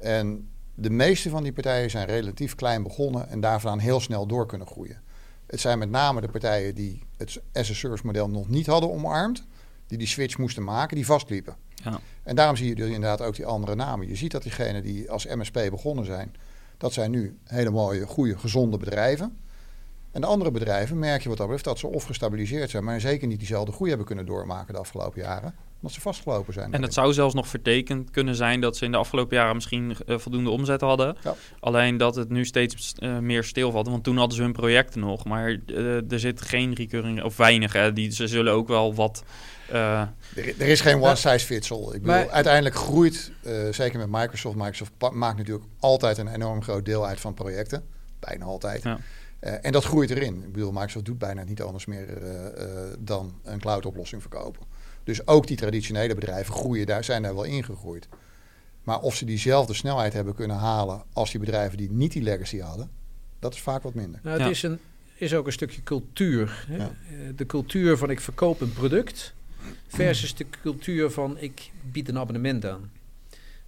En de meeste van die partijen zijn relatief klein begonnen en daarvan heel snel door kunnen groeien. Het zijn met name de partijen die het as-a-service model nog niet hadden omarmd, die die switch moesten maken, die vastliepen. Ja. En daarom zie je dus inderdaad ook die andere namen. Je ziet dat diegenen die als MSP begonnen zijn, dat zijn nu hele mooie, goede, gezonde bedrijven. En de andere bedrijven merk je wat dat betreft dat ze of gestabiliseerd zijn, maar zeker niet diezelfde groei hebben kunnen doormaken de afgelopen jaren. Omdat ze vastgelopen zijn. En het zou zelfs nog vertekend kunnen zijn dat ze in de afgelopen jaren misschien uh, voldoende omzet hadden. Ja. Alleen dat het nu steeds uh, meer stilvalt. Want toen hadden ze hun projecten nog. Maar uh, er zit geen recurring, of weinig. Hè. Die, ze zullen ook wel wat. uh, Er, er, is geen one size fits all. Ik bedoel, maar, uiteindelijk groeit, uh, zeker met Microsoft. Microsoft maakt natuurlijk altijd een enorm groot deel uit van projecten. Bijna altijd. Ja. Uh, en dat groeit erin. Ik bedoel, Microsoft doet bijna niet anders meer uh, uh, dan een cloud-oplossing verkopen. Dus ook die traditionele bedrijven groeien daar, zijn daar wel ingegroeid. Maar of ze diezelfde snelheid hebben kunnen halen als die bedrijven die niet die legacy hadden, dat is vaak wat minder. Nou, het ja. is, een, is ook een stukje cultuur. Hè? Ja. De cultuur van ik verkoop een product versus de cultuur van ik bied een abonnement aan.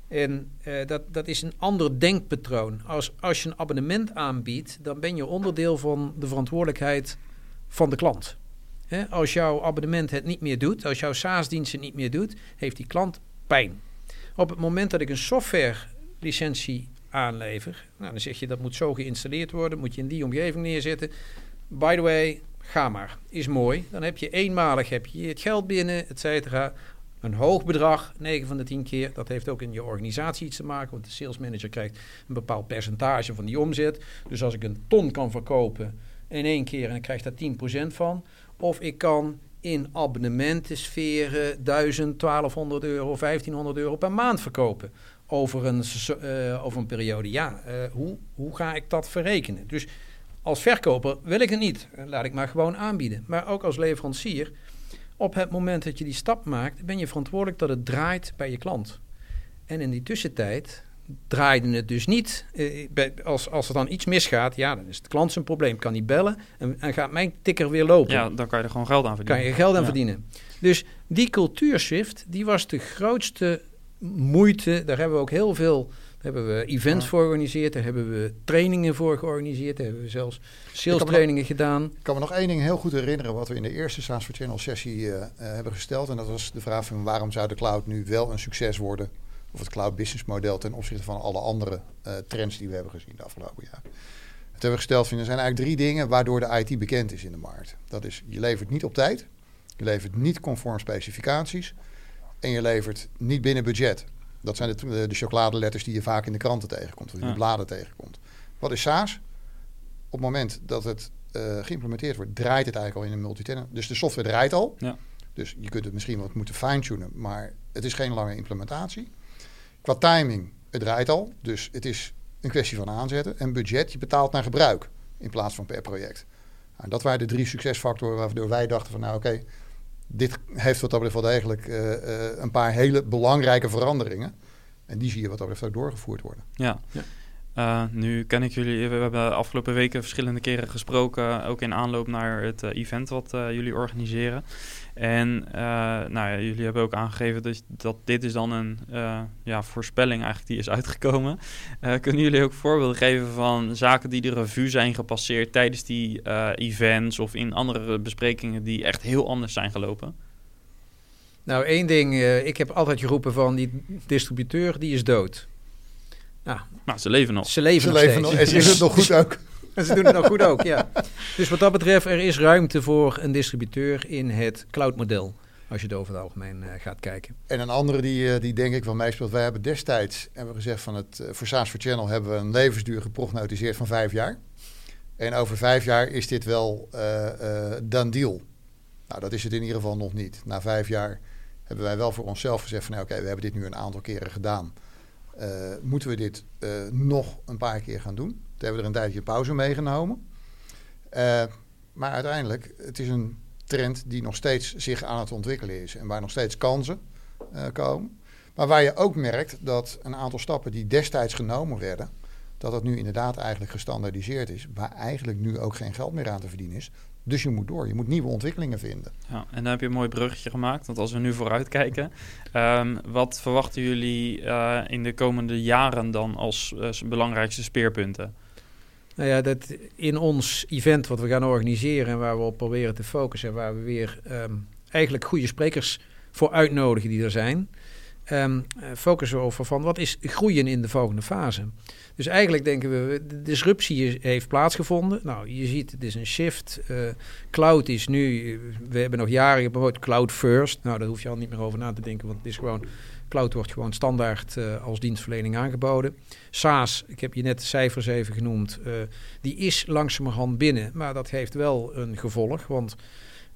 En uh, dat, dat is een ander denkpatroon. Als, als je een abonnement aanbiedt, dan ben je onderdeel van de verantwoordelijkheid van de klant. Als jouw abonnement het niet meer doet, als jouw SaaS-dienst het niet meer doet, heeft die klant pijn. Op het moment dat ik een software-licentie aanlever, nou, dan zeg je dat moet zo geïnstalleerd worden, moet je in die omgeving neerzetten. By the way, ga maar, is mooi. Dan heb je eenmalig heb je het geld binnen, et cetera. Een hoog bedrag, 9 van de 10 keer. Dat heeft ook in je organisatie iets te maken. Want de sales manager krijgt een bepaald percentage van die omzet. Dus als ik een ton kan verkopen in één keer en ik krijg daar 10% van. Of ik kan in abonnementensferen 1000, 1200 euro, 1500 euro per maand verkopen. Over een, uh, over een periode. Ja, uh, hoe, hoe ga ik dat verrekenen? Dus als verkoper wil ik het niet. Laat ik maar gewoon aanbieden. Maar ook als leverancier op het moment dat je die stap maakt, ben je verantwoordelijk dat het draait bij je klant. En in die tussentijd draaide het dus niet. Eh, als, als er dan iets misgaat, ja, dan is het klant zijn probleem. Kan niet bellen en, en gaat mijn tikker weer lopen. Ja, dan kan je er gewoon geld aan verdienen. kan je geld aan Ja. verdienen. Dus die cultuurshift, die was de grootste moeite. Daar hebben we ook heel veel daar hebben we events Ja. voor georganiseerd. Daar hebben we trainingen voor georganiseerd. Daar hebben we zelfs sales trainingen gedaan. Ik kan me nog één ding heel goed herinneren wat we in de eerste SaaS for Channel sessie eh, eh, hebben gesteld. En dat was de vraag van waarom zou de cloud nu wel een succes worden? Of het cloud business model ten opzichte van alle andere eh, trends die we hebben gezien de afgelopen jaar. Het hebben we gesteld van er zijn eigenlijk drie dingen waardoor de IT bekend is in de markt. Dat is je levert niet op tijd, je levert niet conform specificaties en je levert niet binnen budget. Dat zijn de, de, de chocoladeletters die je vaak in de kranten tegenkomt of in de bladen tegenkomt. Wat is SaaS? Op het moment dat het eh, geïmplementeerd wordt, draait het eigenlijk al in een multitenant. Dus de software draait al. Ja. Dus je kunt het misschien wat moeten fine-tunen, maar het is geen lange implementatie. Qua timing, het draait al. Dus het is een kwestie van aanzetten. En budget, je betaalt naar gebruik in plaats van per project. Nou, dat waren de drie succesfactoren waardoor wij dachten van nou oké, dit heeft wat dat betreft wel degelijk eh, eh, een paar hele belangrijke veranderingen. En die zie je wat dat betreft ook doorgevoerd worden. Ja. Ja. Eh, nu ken ik jullie, we hebben de afgelopen weken verschillende keren gesproken, ook in aanloop naar het eh, event wat eh, jullie organiseren. En nou ja, jullie hebben ook aangegeven dat, dit is dan een ja, voorspelling eigenlijk die is uitgekomen. Kunnen jullie ook voorbeelden geven van zaken die de revue zijn gepasseerd tijdens die events of in andere besprekingen die echt heel anders zijn gelopen? Nou, één ding. ik heb altijd geroepen van die distributeur, die is dood. Nou, ze leven nog. Ze leven Ze nog leven nog, en ze doen het nog goed ook. En ze doen het nog goed ook, ja. Dus wat dat betreft, er is ruimte voor een distributeur in het cloudmodel. Als je het over het algemeen eh, gaat kijken. En een andere die, eh, die denk ik wel meespeelt. Wij hebben destijds hebben we gezegd van het eh, voor SaaS for Channel hebben we een levensduur geprognotiseerd van vijf jaar. En over vijf jaar is dit wel eh eh done deal. Nou, dat is het in ieder geval nog niet. Na vijf jaar hebben wij wel voor onszelf gezegd van nou, oké, we hebben dit nu een aantal keren gedaan. Eh, moeten we dit eh, nog een paar keer gaan doen? Toen hebben we er een tijdje pauze meegenomen. Eh, maar uiteindelijk, het is een trend die nog steeds zich aan het ontwikkelen is. En waar nog steeds kansen komen. Maar waar je ook merkt dat een aantal stappen die destijds genomen werden, dat dat nu inderdaad eigenlijk gestandaardiseerd is. Waar eigenlijk nu ook geen geld meer aan te verdienen is. Dus je moet door. Je moet nieuwe ontwikkelingen vinden. Ja, en dan heb je een mooi bruggetje gemaakt. Want als we nu vooruit kijken, ehm, wat verwachten jullie eh, in de komende jaren dan als eh, belangrijkste speerpunten? Nou ja, dat in ons event wat we gaan organiseren en waar we op proberen te focussen, waar we weer ehm, eigenlijk goede sprekers voor uitnodigen die er zijn, eh, focussen we over van wat is groeien in de volgende fase. Dus eigenlijk denken we, de disruptie is- heeft plaatsgevonden. Nou, je ziet, het is een shift. Eh, cloud is nu, eh, we hebben nog jaren geprobeerd, cloud first. Nou, daar hoef je al niet meer over na te denken, want het is gewoon, cloud wordt gewoon standaard als dienstverlening aangeboden. SaaS, ik heb je net de cijfers even genoemd, die is langzamerhand binnen. Maar dat heeft wel een gevolg, want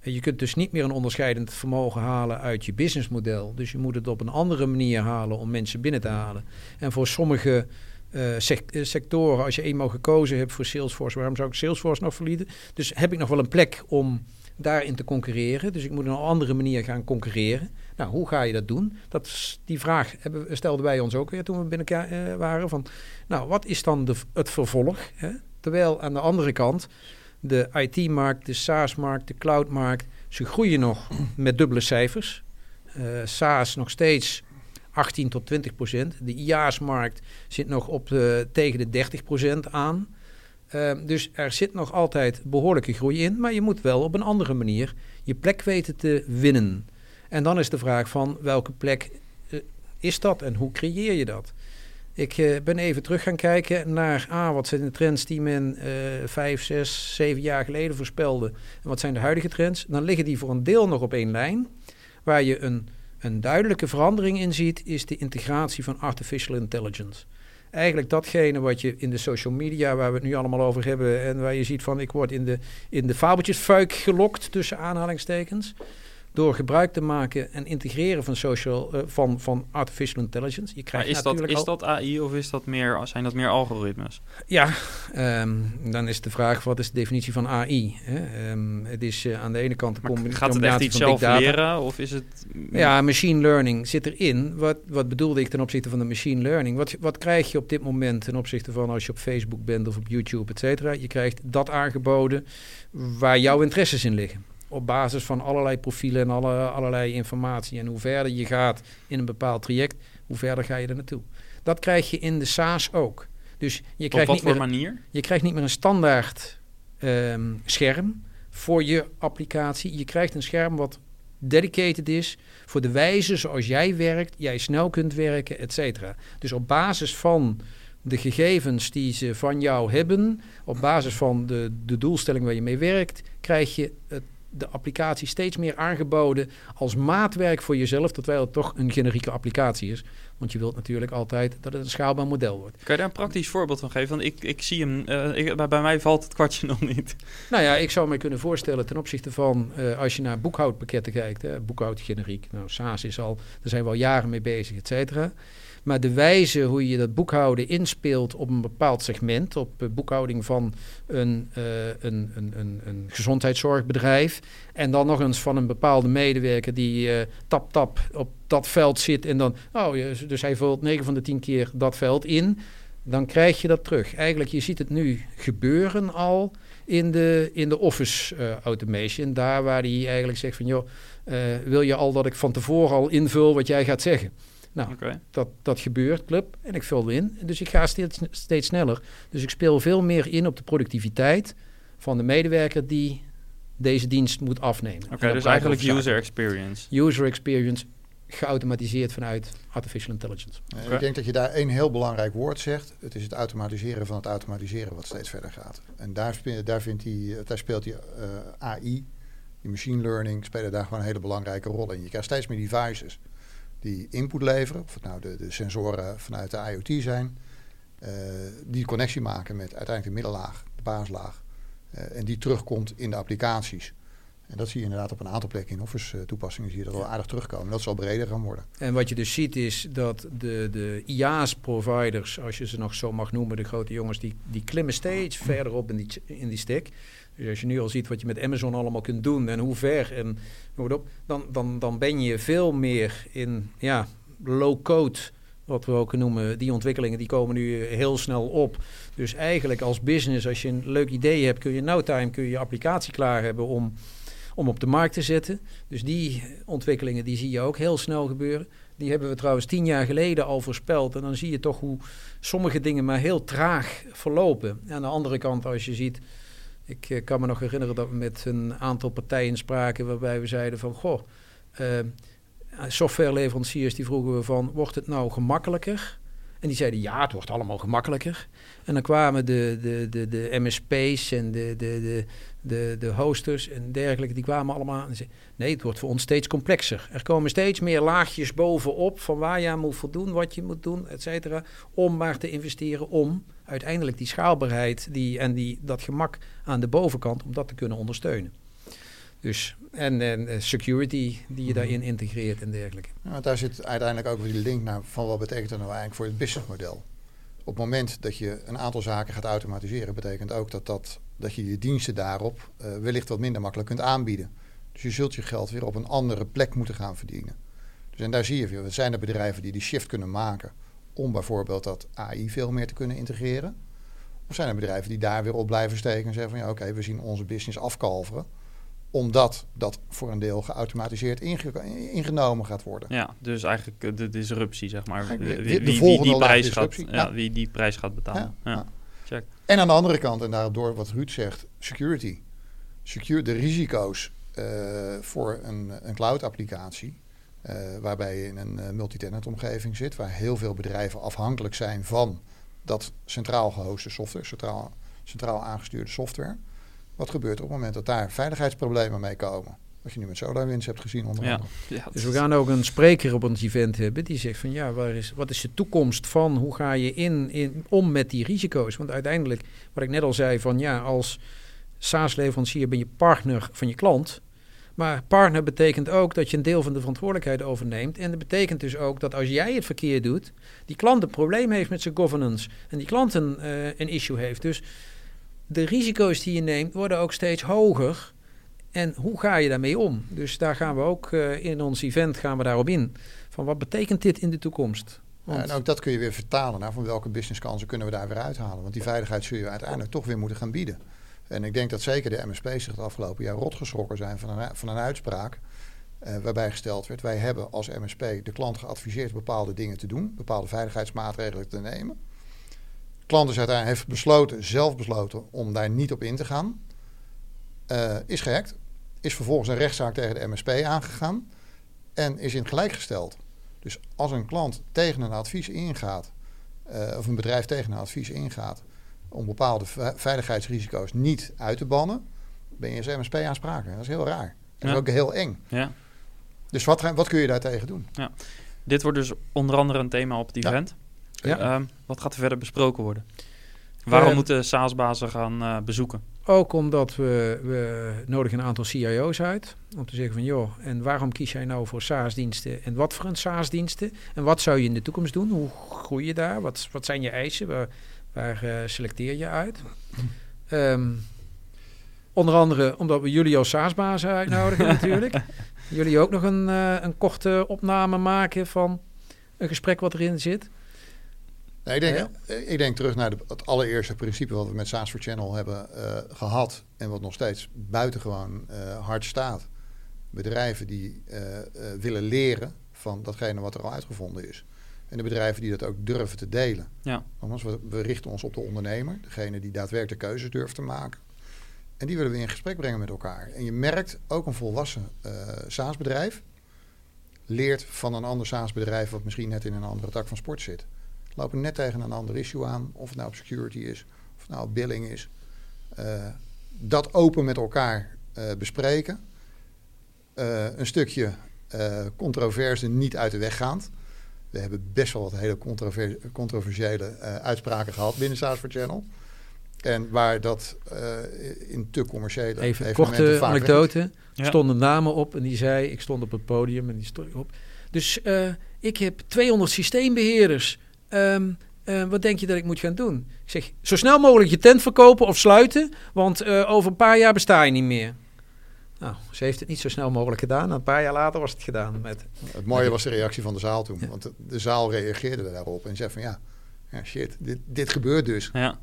je kunt dus niet meer een onderscheidend vermogen halen uit je businessmodel. Dus je moet het op een andere manier halen om mensen binnen te halen. En voor sommige eh, eh, sectoren, als je eenmaal gekozen hebt voor Salesforce, waarom zou ik Salesforce nog verliezen? Dus heb ik nog wel een plek om daarin te concurreren. Dus ik moet op een andere manier gaan concurreren. Nou, hoe ga je dat doen? Dat die vraag hebben, stelden wij ons ook weer toen we binnen eh, waren. Van, nou, wat is dan de, het vervolg? Hè? Terwijl aan de andere kant de IT-markt, de SaaS-markt, de cloud-markt, ze groeien nog met dubbele cijfers. Eh SaaS nog steeds 18 tot 20 procent. De IaaS-markt zit nog op de, tegen de 30 procent aan. Eh, dus er zit nog altijd behoorlijke groei in, maar je moet wel op een andere manier je plek weten te winnen. En dan is de vraag van welke plek eh, is dat en hoe creëer je dat? Ik eh, ben even terug gaan kijken naar ah, wat zijn de trends die men eh vijf, zes, zeven jaar geleden voorspelde. En wat zijn de huidige trends? Dan liggen die voor een deel nog op één lijn. Waar je een, een duidelijke verandering in ziet, is de integratie van artificial intelligence. Eigenlijk datgene wat je in de social media, waar we het nu allemaal over hebben, en waar je ziet van ik word in de, in de fabeltjesfuik gelokt, tussen aanhalingstekens. Door gebruik te maken en integreren van, social, uh, van, van artificial intelligence. Je krijgt maar is, dat, is dat AI of is dat meer, zijn dat meer algoritmes? Ja, um, dan is de vraag, wat is de definitie van AI? Hè? Um, het is uh, aan de ene kant de maar combinatie gaat het echt iets zelf leren of is het... Ja, machine learning zit erin. Wat, wat bedoelde ik ten opzichte van de machine learning? Wat, wat krijg je op dit moment ten opzichte van als je op Facebook bent of op YouTube, et cetera? Je krijgt dat aangeboden waar jouw interesses in liggen op basis van allerlei profielen en alle, allerlei informatie. En hoe verder je gaat in een bepaald traject, hoe verder ga je er naartoe. Dat krijg je in de SaaS ook. Dus je krijgt wat niet meer, manier? Je krijgt niet meer een standaard um, scherm voor je applicatie. Je krijgt een scherm wat dedicated is voor de wijze zoals jij werkt, jij snel kunt werken, et cetera. Dus op basis van de gegevens die ze van jou hebben, op basis van de, de doelstelling waar je mee werkt, krijg je het de applicatie steeds meer aangeboden als maatwerk voor jezelf, terwijl het toch een generieke applicatie is. Want je wilt natuurlijk altijd dat het een schaalbaar model wordt. Kan je daar een praktisch voorbeeld van geven? Want ik, ik zie hem, uh, ik, bij, mij valt het kwartje nog niet. Nou ja, ik zou me kunnen voorstellen ten opzichte van uh, als je naar boekhoudpakketten kijkt, hè, boekhoudgeneriek, nou SaaS is al, daar zijn we al jaren mee bezig, et cetera. Maar de wijze hoe je dat boekhouden inspeelt op een bepaald segment, op boekhouding van een, uh, een, een, een, een, gezondheidszorgbedrijf. En dan nog eens van een bepaalde medewerker die uh, tap tap op dat veld zit. En dan, oh, dus hij vult 9 van de 10 keer dat veld in. Dan krijg je dat terug. Eigenlijk, je ziet het nu gebeuren al in de, in de office automation. Daar waar hij eigenlijk zegt van, joh, wil je al dat ik van tevoren al invul wat jij gaat zeggen? Nou, okay. dat, dat gebeurt, club. En ik vul in. Dus ik ga steeds, steeds sneller. Dus ik speel veel meer in op de productiviteit van de medewerker die deze dienst moet afnemen. Oké, okay, dus eigenlijk user experience. User experience geautomatiseerd vanuit artificial intelligence. Okay. Ik denk dat je daar één heel belangrijk woord zegt. Het is het automatiseren van het automatiseren wat steeds verder gaat. En daar, daar, vindt hij, daar speelt die uh, AI, die machine learning, spelen daar gewoon een hele belangrijke rol in. Je krijgt steeds meer devices die input leveren, of het nou de, de sensoren vanuit de IoT zijn, uh, die connectie maken met uiteindelijk de middenlaag, de baaslaag, uh, en die terugkomt in de applicaties. En dat zie je inderdaad op een aantal plekken in Office uh, toepassingen zie je dat wel aardig terugkomen. Dat zal breder gaan worden. En wat je dus ziet is dat de, de IaaS providers, als je ze nog zo mag noemen, de grote jongens, die, die klimmen steeds verder op in die, in die stick. Dus als je nu al ziet wat je met Amazon allemaal kunt doen en hoe ver en hoe op, dan, dan, dan ben je veel meer in ja, low-code, wat we ook noemen. Die ontwikkelingen die komen nu heel snel op. Dus eigenlijk als business, als je een leuk idee hebt, kun je no time kun je, je applicatie klaar hebben om, om op de markt te zetten. Dus die ontwikkelingen die zie je ook heel snel gebeuren. Die hebben we trouwens tien jaar geleden al voorspeld. En dan zie je toch hoe sommige dingen maar heel traag verlopen. Aan de andere kant, als je ziet ik uh, kan me nog herinneren dat we met een aantal partijen spraken waarbij we zeiden van goh, uh, softwareleveranciers die vroegen we van wordt het nou gemakkelijker? En die zeiden ja, het wordt allemaal gemakkelijker. En dan kwamen de, de, de, de MSP's en de, de, de, de, de hosters en dergelijke, die kwamen allemaal en zeiden, nee, het wordt voor ons steeds complexer. Er komen steeds meer laagjes bovenop van waar je aan moet voldoen, wat je moet doen, et cetera, om maar te investeren om uiteindelijk die schaalbaarheid die, en die, dat gemak aan de bovenkant, om dat te kunnen ondersteunen. Dus, en, en eh, security die je daarin integreert en dergelijke. Ja, daar zit uiteindelijk ook weer die link naar van wat betekent dat nou eigenlijk voor het businessmodel. Op het moment dat je een aantal zaken gaat automatiseren, betekent ook dat, dat, dat je je diensten daarop uh, wellicht wat minder makkelijk kunt aanbieden. Dus je zult je geld weer op een andere plek moeten gaan verdienen. Dus en daar zie je weer, er zijn er bedrijven die die shift kunnen maken om bijvoorbeeld dat AI veel meer te kunnen integreren? Of zijn er bedrijven die daar weer op blijven steken en zeggen van ja oké, we zien onze business afkalveren omdat dat voor een deel geautomatiseerd ingenomen gaat worden. Ja, dus eigenlijk eh, de disruptie, zeg maar. Wie, wie, wie die prijs gaat, ja, wie die prijs gaat betalen. Ja, ja. Check. En aan de andere kant, en daardoor wat Ruud zegt, security. Secure, de risico's uh, voor een, een cloud-applicatie uh, waarbij je in een uh, multitenant omgeving zit, waar heel veel bedrijven afhankelijk zijn van dat centraal gehoste software, centraal, centraal aangestuurde software. Wat gebeurt op het moment dat daar veiligheidsproblemen mee komen? Wat je nu met SolarWinds hebt gezien onder andere. Ja, dus we gaan ook een spreker op ons event hebben die zegt van ja, waar is, wat is de toekomst van? Hoe ga je in, in, om met die risico's? Want uiteindelijk, wat ik net al zei, van ja, als SaaS-leverancier ben je partner van je klant. Maar partner betekent ook dat je een deel van de verantwoordelijkheid overneemt. En dat betekent dus ook dat als jij het verkeer doet, die klant een probleem heeft met zijn governance. En die klant een, uh, een issue heeft. Dus de risico's die je neemt worden ook steeds hoger. En hoe ga je daarmee om? Dus daar gaan we ook uh, in ons event gaan we daarop in. Van wat betekent dit in de toekomst? Want... en ook dat kun je weer vertalen naar van welke businesskansen kunnen we daar weer uithalen. Want die veiligheid zul je uiteindelijk toch weer moeten gaan bieden. En ik denk dat zeker de MSP zich het afgelopen jaar rot geschrokken zijn van een, van een uitspraak. Uh, waarbij gesteld werd: wij hebben als MSP de klant geadviseerd bepaalde dingen te doen, bepaalde veiligheidsmaatregelen te nemen. De klant is uiteindelijk heeft besloten, zelf besloten, om daar niet op in te gaan. Uh, is gehackt, is vervolgens een rechtszaak tegen de MSP aangegaan en is in gelijk gesteld. Dus als een klant tegen een advies ingaat, uh, of een bedrijf tegen een advies ingaat, om bepaalde veiligheidsrisico's niet uit te bannen, ben je als MSP aansprakelijk. Dat is heel raar. Dat is ook heel eng. Ja. Dus wat, wat kun je daartegen doen? Ja. Dit wordt dus onder andere een thema op het event. Ja. Um, wat gaat er verder besproken worden? Waarom uh, moeten SaaS-bazen gaan uh, bezoeken? Ook omdat we, we nodigen een aantal CIO's uit. Om te zeggen van joh, en waarom kies jij nou voor SaaS-diensten? En wat voor een SaaS-diensten? En wat zou je in de toekomst doen? Hoe groei je daar? Wat, wat zijn je eisen? Waar, waar uh, selecteer je uit? Um, onder andere omdat we jullie als SaaS-bazen uitnodigen natuurlijk. Jullie ook nog een, uh, een korte opname maken van een gesprek wat erin zit. Nee, ik, denk, ik denk terug naar de, het allereerste principe wat we met SaaS for Channel hebben uh, gehad. En wat nog steeds buitengewoon uh, hard staat. Bedrijven die uh, willen leren van datgene wat er al uitgevonden is. En de bedrijven die dat ook durven te delen. Ja. We, we richten ons op de ondernemer. Degene die daadwerkelijk de keuzes durft te maken. En die willen we in gesprek brengen met elkaar. En je merkt ook een volwassen SaaS-bedrijf leert van een ander SaaS-bedrijf wat misschien net in een andere tak van sport zit lopen net tegen een ander issue aan. Of het nou op security is, of het nou op billing is. Uh, dat open met elkaar uh, bespreken. Uh, een stukje controverse niet uit de weg gaand. We hebben best wel wat hele controver controversiële uitspraken gehad binnen SaaS for Channel. En waar dat in te commerciële Even een korte anekdote. Ja. stonden namen op en die zei... ik stond op het podium en die stond op. Dus ik heb 200 systeembeheerders Um, uh, wat denk je dat ik moet gaan doen? Ik zeg, zo snel mogelijk je tent verkopen of sluiten, want uh, over een paar jaar besta je niet meer. Nou, ze heeft het niet zo snel mogelijk gedaan. Een paar jaar later was het gedaan. Met, het mooie was de reactie van de zaal toen. Ja. Want de, de, zaal reageerde daarop en zei van ja, ja shit, dit, dit gebeurt dus. Ja.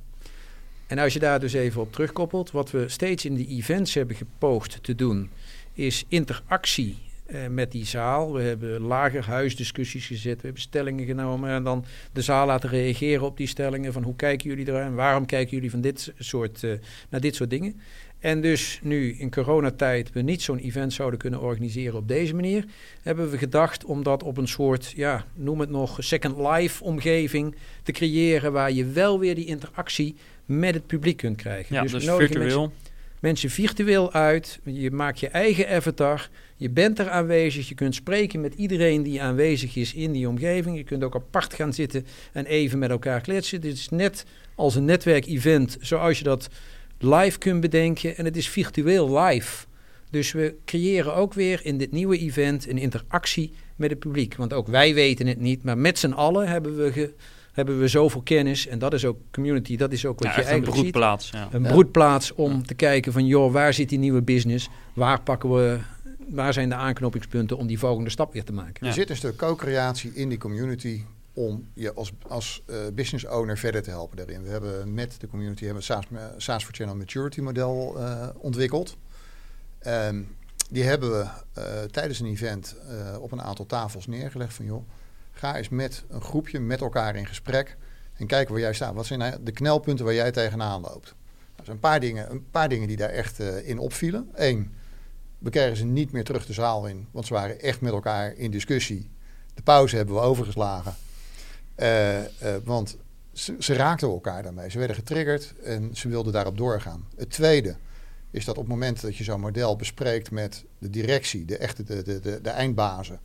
En als je daar dus even op terugkoppelt, wat we steeds in de events hebben gepoogd te doen, is interactie uh, met die zaal. We hebben lagerhuisdiscussies gezet, we hebben stellingen genomen en dan de zaal laten reageren op die stellingen van hoe kijken jullie eraan, waarom kijken jullie van dit soort, uh, naar dit soort dingen. En dus nu in coronatijd we niet zo'n event zouden kunnen organiseren op deze manier, hebben we gedacht om dat op een soort, ja, noem het nog, second life omgeving te creëren waar je wel weer die interactie met het publiek kunt krijgen. Ja, dus, dus virtueel. Mensen, mensen virtueel uit, je maakt je eigen avatar, je bent er aanwezig, je kunt spreken met iedereen die aanwezig is in die omgeving. Je kunt ook apart gaan zitten en even met elkaar kletsen. Dit is net als een netwerkevent zoals je dat live kunt bedenken. En het is virtueel live. Dus we creëren ook weer in dit nieuwe event een interactie met het publiek. Want ook wij weten het niet, maar met z'n allen hebben we, ge, hebben we zoveel kennis. En dat is ook community, dat is ook wat ja, je eigenlijk een broedplaats. Ziet. Ja. Een broedplaats om ja. te kijken van, joh, waar zit die nieuwe business? Waar pakken we waar zijn de aanknopingspunten om die volgende stap weer te maken? Er zit een stuk co-creatie in die community om je als, als uh, business owner verder te helpen daarin. We hebben met de community hebben SaaS, SaaS for Channel Maturity model uh, ontwikkeld. Um, die hebben we uh, tijdens een event op een aantal tafels neergelegd van joh, ga eens met een groepje met elkaar in gesprek en kijken waar jij staat. Wat zijn nou de knelpunten waar jij tegenaan loopt? Er zijn een paar dingen, een paar dingen die daar echt in opvielen. Eén, we kregen ze niet meer terug de zaal in, want ze waren echt met elkaar in discussie. De pauze hebben we overgeslagen. Uh, uh, want ze, raakten elkaar daarmee. Ze werden getriggerd en ze wilden daarop doorgaan. Het tweede is dat op het moment dat je zo'n model bespreekt met de directie, de echte de, de, de eindbazen,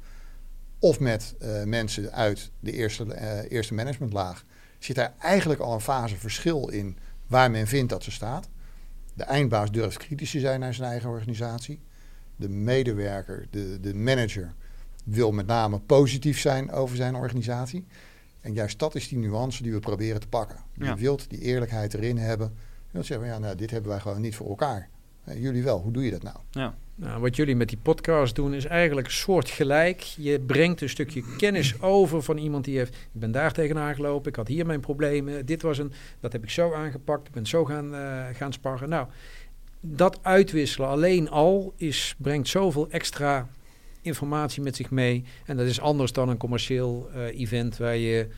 of met uh, mensen uit de eerste, eerste managementlaag, zit daar eigenlijk al een fase verschil in waar men vindt dat ze staat. De eindbaas durft kritisch te zijn naar zijn eigen organisatie. de medewerker, de, de manager, wil met name positief zijn over zijn organisatie. En juist dat is die nuance die we proberen te pakken. Je Ja. wilt die eerlijkheid erin hebben. Je wilt zeggen, ja, nou, dit hebben wij gewoon niet voor elkaar. Eh, Jullie wel, hoe doe je dat nou? Ja, Nou, wat jullie met die podcast doen is eigenlijk soortgelijk. Je brengt een stukje kennis over van iemand die heeft... Ik ben daar tegenaan gelopen, ik had hier mijn problemen. Dit was een... Dat heb ik zo aangepakt, ik ben zo gaan, eh, gaan sparren. Nou, dat uitwisselen alleen al is, brengt zoveel extra informatie met zich mee. En dat is anders dan een commercieel eh, event waar je...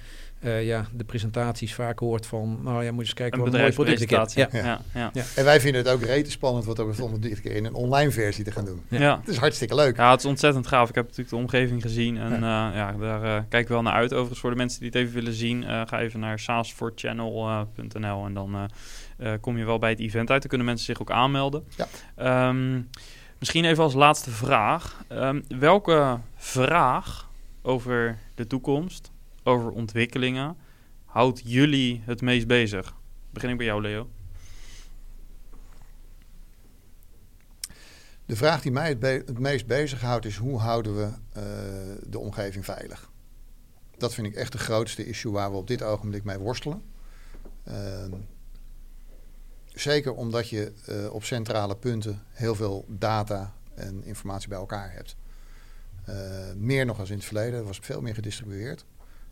eh, ja, de presentaties vaak hoort van... Nou ja, moet je eens kijken een wat een mooi product ik heb. bedrijfspresentatie. Ja. Ja, ja. En wij vinden het ook rete spannend wat ook om dit keer in een online versie te gaan doen. Ja. Ja. Het is hartstikke leuk. Ja, het is ontzettend gaaf. Ik heb natuurlijk de omgeving gezien en ja, ja daar eh, kijk ik wel naar uit. Overigens, voor de mensen die het even willen zien, eh, ga even naar saasforchannel.nl en dan eh, eh, kom je wel bij het event uit. Dan kunnen mensen zich ook aanmelden. Ja. Ehm, misschien even als laatste vraag. Ehm, welke vraag over de toekomst, over ontwikkelingen, houdt jullie het meest bezig? Begin ik bij jou, Leo. De vraag die mij het, be- het meest bezighoudt is hoe houden we eh, de omgeving veilig? Dat vind ik echt de grootste issue waar we op dit ogenblik mee worstelen. Ehm, zeker omdat je eh, op centrale punten heel veel data en informatie bij elkaar hebt. Eh, meer nog als in het verleden, er was veel meer gedistribueerd.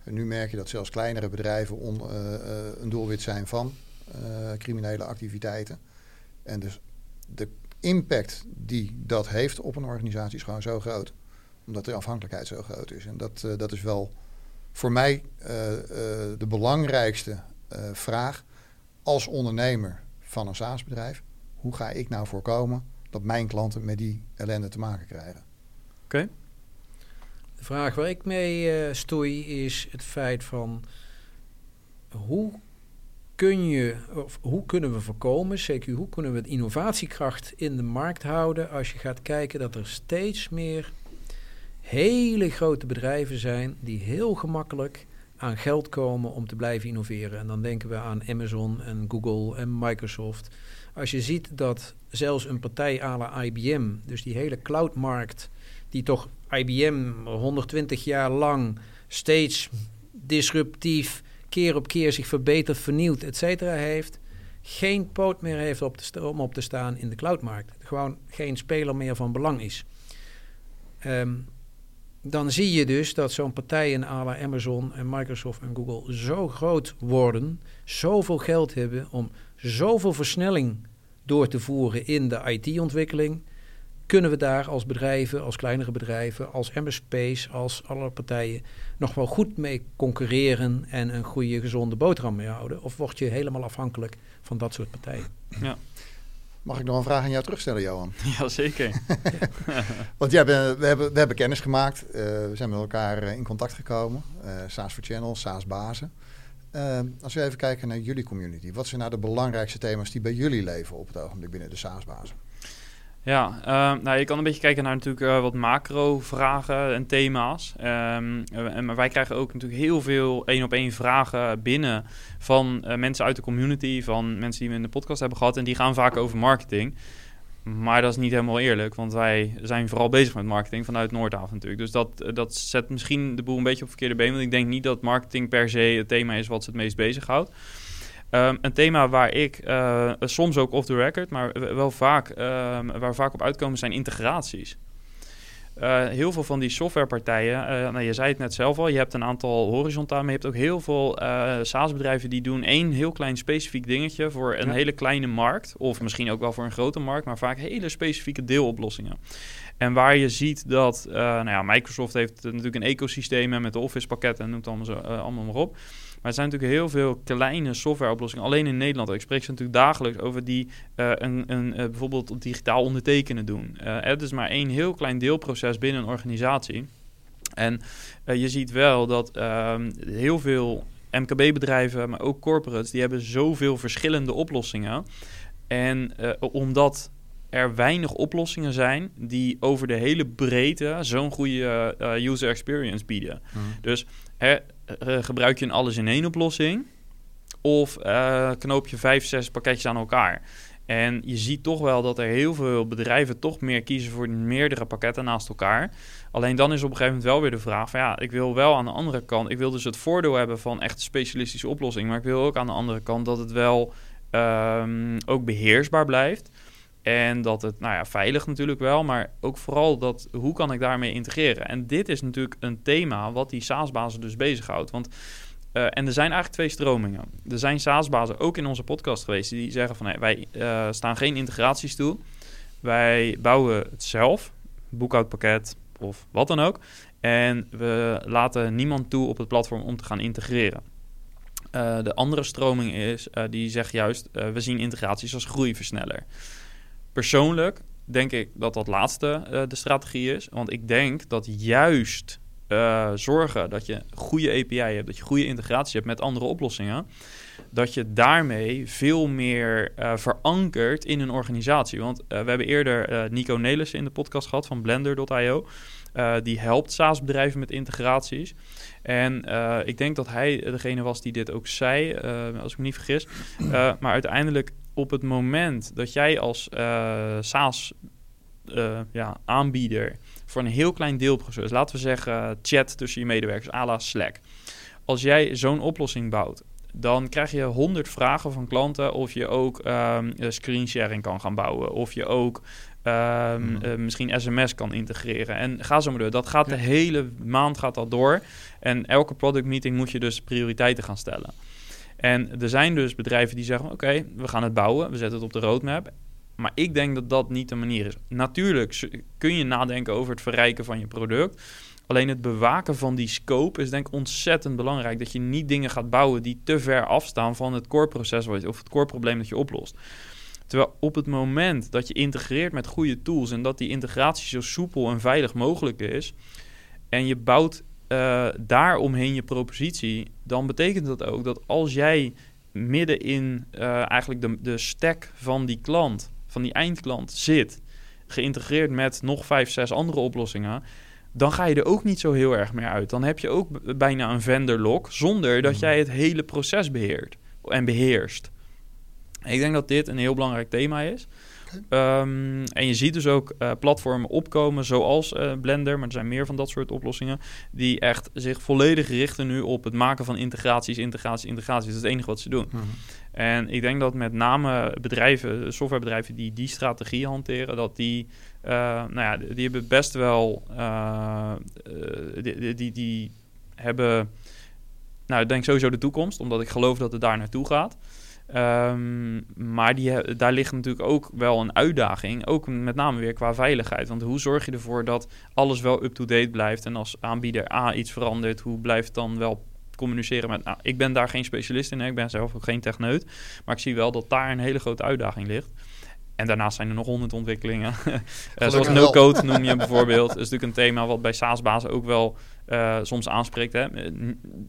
En nu merk je dat zelfs kleinere bedrijven on- eh, eh, een doelwit zijn van eh, criminele activiteiten. En dus de impact die dat heeft op een organisatie is gewoon zo groot. Omdat de afhankelijkheid zo groot is. En dat, dat is wel voor mij de belangrijkste vraag als ondernemer van een SaaS-bedrijf. Hoe ga ik nou voorkomen dat mijn klanten met die ellende te maken krijgen? Oké. Vraag waar ik mee eh, stoei is het feit van hoe kun je, of hoe kunnen we voorkomen, zeker hoe kunnen we de innovatiekracht in de markt houden als je gaat kijken dat er steeds meer hele grote bedrijven zijn die heel gemakkelijk aan geld komen om te blijven innoveren. En dan denken we aan Amazon en Google en Microsoft. Als je ziet dat zelfs een partij à la IBM, dus die hele cloudmarkt, die toch IBM 120 jaar lang steeds disruptief, keer op keer zich verbeterd, vernieuwd, et cetera, heeft, geen poot meer heeft op om op te staan in de cloudmarkt. Gewoon geen speler meer van belang is. Ehm, dan zie je dus dat zo'n partijen à la Amazon en Microsoft en Google zo groot worden, zoveel geld hebben om zoveel versnelling door te voeren in de IT-ontwikkeling, kunnen we daar als bedrijven, als kleinere bedrijven, als MSP's, als alle partijen nog wel goed mee concurreren en een goede, gezonde boterham mee houden? Of word je helemaal afhankelijk van dat soort partijen? Mag ik nog een vraag aan jou terugstellen, Johan? Jazeker. Want ja, we, we, hebben, we hebben kennis gemaakt. Eh, we zijn met elkaar eh, in contact gekomen. Eh SaaS for Channel, SaaS bazen. Als we even kijken naar jullie community. Wat zijn nou de belangrijkste thema's die bij jullie leven op het ogenblik binnen de SaaS bazen? Ja, eh, nou, je kan een beetje kijken naar natuurlijk eh, wat macro-vragen en thema's. Ehm, eh, en, maar wij krijgen ook natuurlijk heel veel één-op-één vragen binnen van eh, mensen uit de community, van mensen die we in de podcast hebben gehad. En die gaan vaak over marketing. Maar dat is niet helemaal eerlijk, want wij zijn vooral bezig met marketing vanuit Noordhaven natuurlijk. Dus dat, dat zet misschien de boel een beetje op verkeerde been. Want ik denk niet dat marketing per se het thema is wat ze het meest bezighoudt. Um, een thema waar ik uh, soms ook off the record, maar wel vaak, uh, waar we vaak op uitkomen, zijn integraties. Uh, heel veel van die softwarepartijen, nou, je zei het net zelf al, je hebt een aantal horizontaal, maar je hebt ook heel veel SaaS-bedrijven die doen één heel klein specifiek dingetje voor een ja. hele kleine markt, of misschien ook wel voor een grote markt, maar vaak hele specifieke deeloplossingen. En waar je ziet dat, nou ja, Microsoft heeft natuurlijk een ecosysteem met de Office pakketten en noemt allemaal, zo, allemaal maar op. Maar er zijn natuurlijk heel veel kleine softwareoplossingen. Alleen in Nederland. Ik spreek ze natuurlijk dagelijks over die uh, een, een, uh, bijvoorbeeld digitaal ondertekenen doen. Uh, het is maar één heel klein deelproces binnen een organisatie. En je ziet wel dat ehm, heel veel MKB-bedrijven, maar ook corporates, die hebben zoveel verschillende oplossingen. En omdat er weinig oplossingen zijn die over de hele breedte zo'n goede user experience bieden. Mm. Dus hè, uh, gebruik je een alles in één oplossing? Of uh, knoop je vijf, zes pakketjes aan elkaar? En je ziet toch wel dat er heel veel bedrijven toch meer kiezen voor meerdere pakketten naast elkaar. Alleen dan is op een gegeven moment wel weer de vraag van ja, ik wil wel aan de andere kant, ik wil dus het voordeel hebben van echt een specialistische oplossing, maar ik wil ook aan de andere kant dat het wel ehm, ook beheersbaar blijft. En dat het, nou ja, veilig natuurlijk wel, maar ook vooral dat hoe kan ik daarmee integreren? En dit is natuurlijk een thema wat die SaaS-bazen dus bezighoudt. Want uh, en er zijn eigenlijk twee stromingen. Er zijn SaaS-bazen ook in onze podcast geweest die zeggen van hey, wij uh, staan geen integraties toe. Wij bouwen het zelf, boekhoudpakket of wat dan ook. En we laten niemand toe op het platform om te gaan integreren. Uh, de andere stroming is, die zegt juist, we zien integraties als groeiversneller. Persoonlijk denk ik dat dat laatste de strategie is. Want ik denk dat juist uh, zorgen dat je goede API hebt, dat je goede integratie hebt met andere oplossingen, dat je daarmee veel meer uh, verankert in een organisatie. Want we hebben eerder Nico Nelissen in de podcast gehad van Blender.io. die helpt SaaS-bedrijven met integraties. En ik denk dat hij degene was die dit ook zei, als ik me niet vergis. maar uiteindelijk op het moment dat jij als SaaS-aanbieder ja, voor een heel klein deelproces, laten we zeggen chat tussen je medewerkers, à la Slack. Als jij zo'n oplossing bouwt, dan krijg je honderd vragen van klanten of je ook um, screensharing kan gaan bouwen. Of je ook um, uh, misschien sms kan integreren. En ga zo maar door. Dat gaat de hele maand gaat dat door. En elke product meeting moet je dus prioriteiten gaan stellen. En er zijn dus bedrijven die zeggen: Oké, we gaan het bouwen, we zetten het op de roadmap. Maar ik denk dat dat niet de manier is. Natuurlijk kun je nadenken over het verrijken van je product. Alleen het bewaken van die scope is denk ik ontzettend belangrijk. Dat je niet dingen gaat bouwen die te ver afstaan van het core proces of het core probleem dat je oplost. Terwijl op het moment dat je integreert met goede tools en dat die integratie zo soepel en veilig mogelijk is, en je bouwt uh, daar omheen je propositie, dan betekent dat ook dat als jij midden in uh, eigenlijk de, de stack van die klant van die eindklant zit, geïntegreerd met nog vijf, zes andere oplossingen, dan ga je er ook niet zo heel erg meer uit. Dan heb je ook bijna een vendor lock zonder dat mm. jij het hele proces beheert en beheerst. Ik denk dat dit een heel belangrijk thema is. Um, en je ziet dus ook uh, platformen opkomen zoals uh, Blender, maar er zijn meer van dat soort oplossingen, die echt zich volledig richten nu op het maken van integraties, integraties, integraties. Dat is het enige wat ze doen. Mm. En ik denk dat met name bedrijven, softwarebedrijven die die strategie hanteren, dat die, uh, nou ja, die hebben best wel, uh, die, die, die, hebben, nou, ik denk sowieso de toekomst, omdat ik geloof dat het daar naartoe gaat. Um, maar die, daar ligt natuurlijk ook wel een uitdaging, ook met name weer qua veiligheid. Want hoe zorg je ervoor dat alles wel up-to-date blijft en als aanbieder A iets verandert, hoe blijft dan wel communiceren met... Nou, ik ben daar geen specialist in, hè. ik ben zelf ook geen techneut. Maar ik zie wel dat daar een hele grote uitdaging ligt. En daarnaast zijn er nog honderd ontwikkelingen. uh, zoals no-code noem je bijvoorbeeld. Dat is natuurlijk een thema wat bij SaaS-bazen ook wel uh, soms aanspreekt. Hè?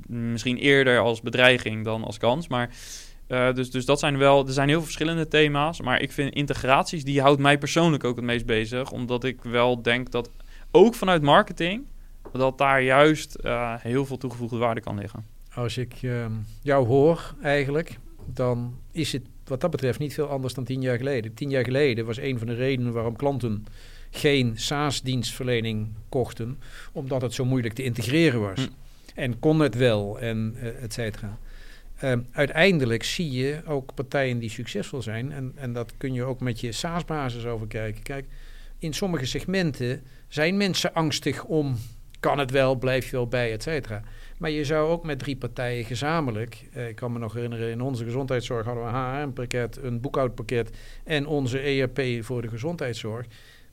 misschien eerder als bedreiging dan als kans. Maar uh, dus, dus dat zijn wel, er zijn heel veel verschillende thema's. Maar ik vind integraties, die houdt mij persoonlijk ook het meest bezig. Omdat ik wel denk dat ook vanuit marketing dat daar juist uh, heel veel toegevoegde waarde kan liggen. Als ik uh, jou hoor eigenlijk, dan is het wat dat betreft niet veel anders dan tien jaar geleden. Tien jaar geleden was een van de redenen waarom klanten geen SaaS-dienstverlening kochten, omdat het zo moeilijk te integreren was. Hm. En kon het wel, en uh, et cetera. Uh, uiteindelijk zie je ook partijen die succesvol zijn, en, en dat kun je ook met je SaaS-basis over kijken. Kijk, in sommige segmenten zijn mensen angstig om kan het wel, blijf je wel bij, et cetera. Maar je zou ook met drie partijen gezamenlijk, eh, ik kan me nog herinneren, in onze gezondheidszorg hadden we een HRM-pakket, een boekhoudpakket en onze ERP voor de gezondheidszorg.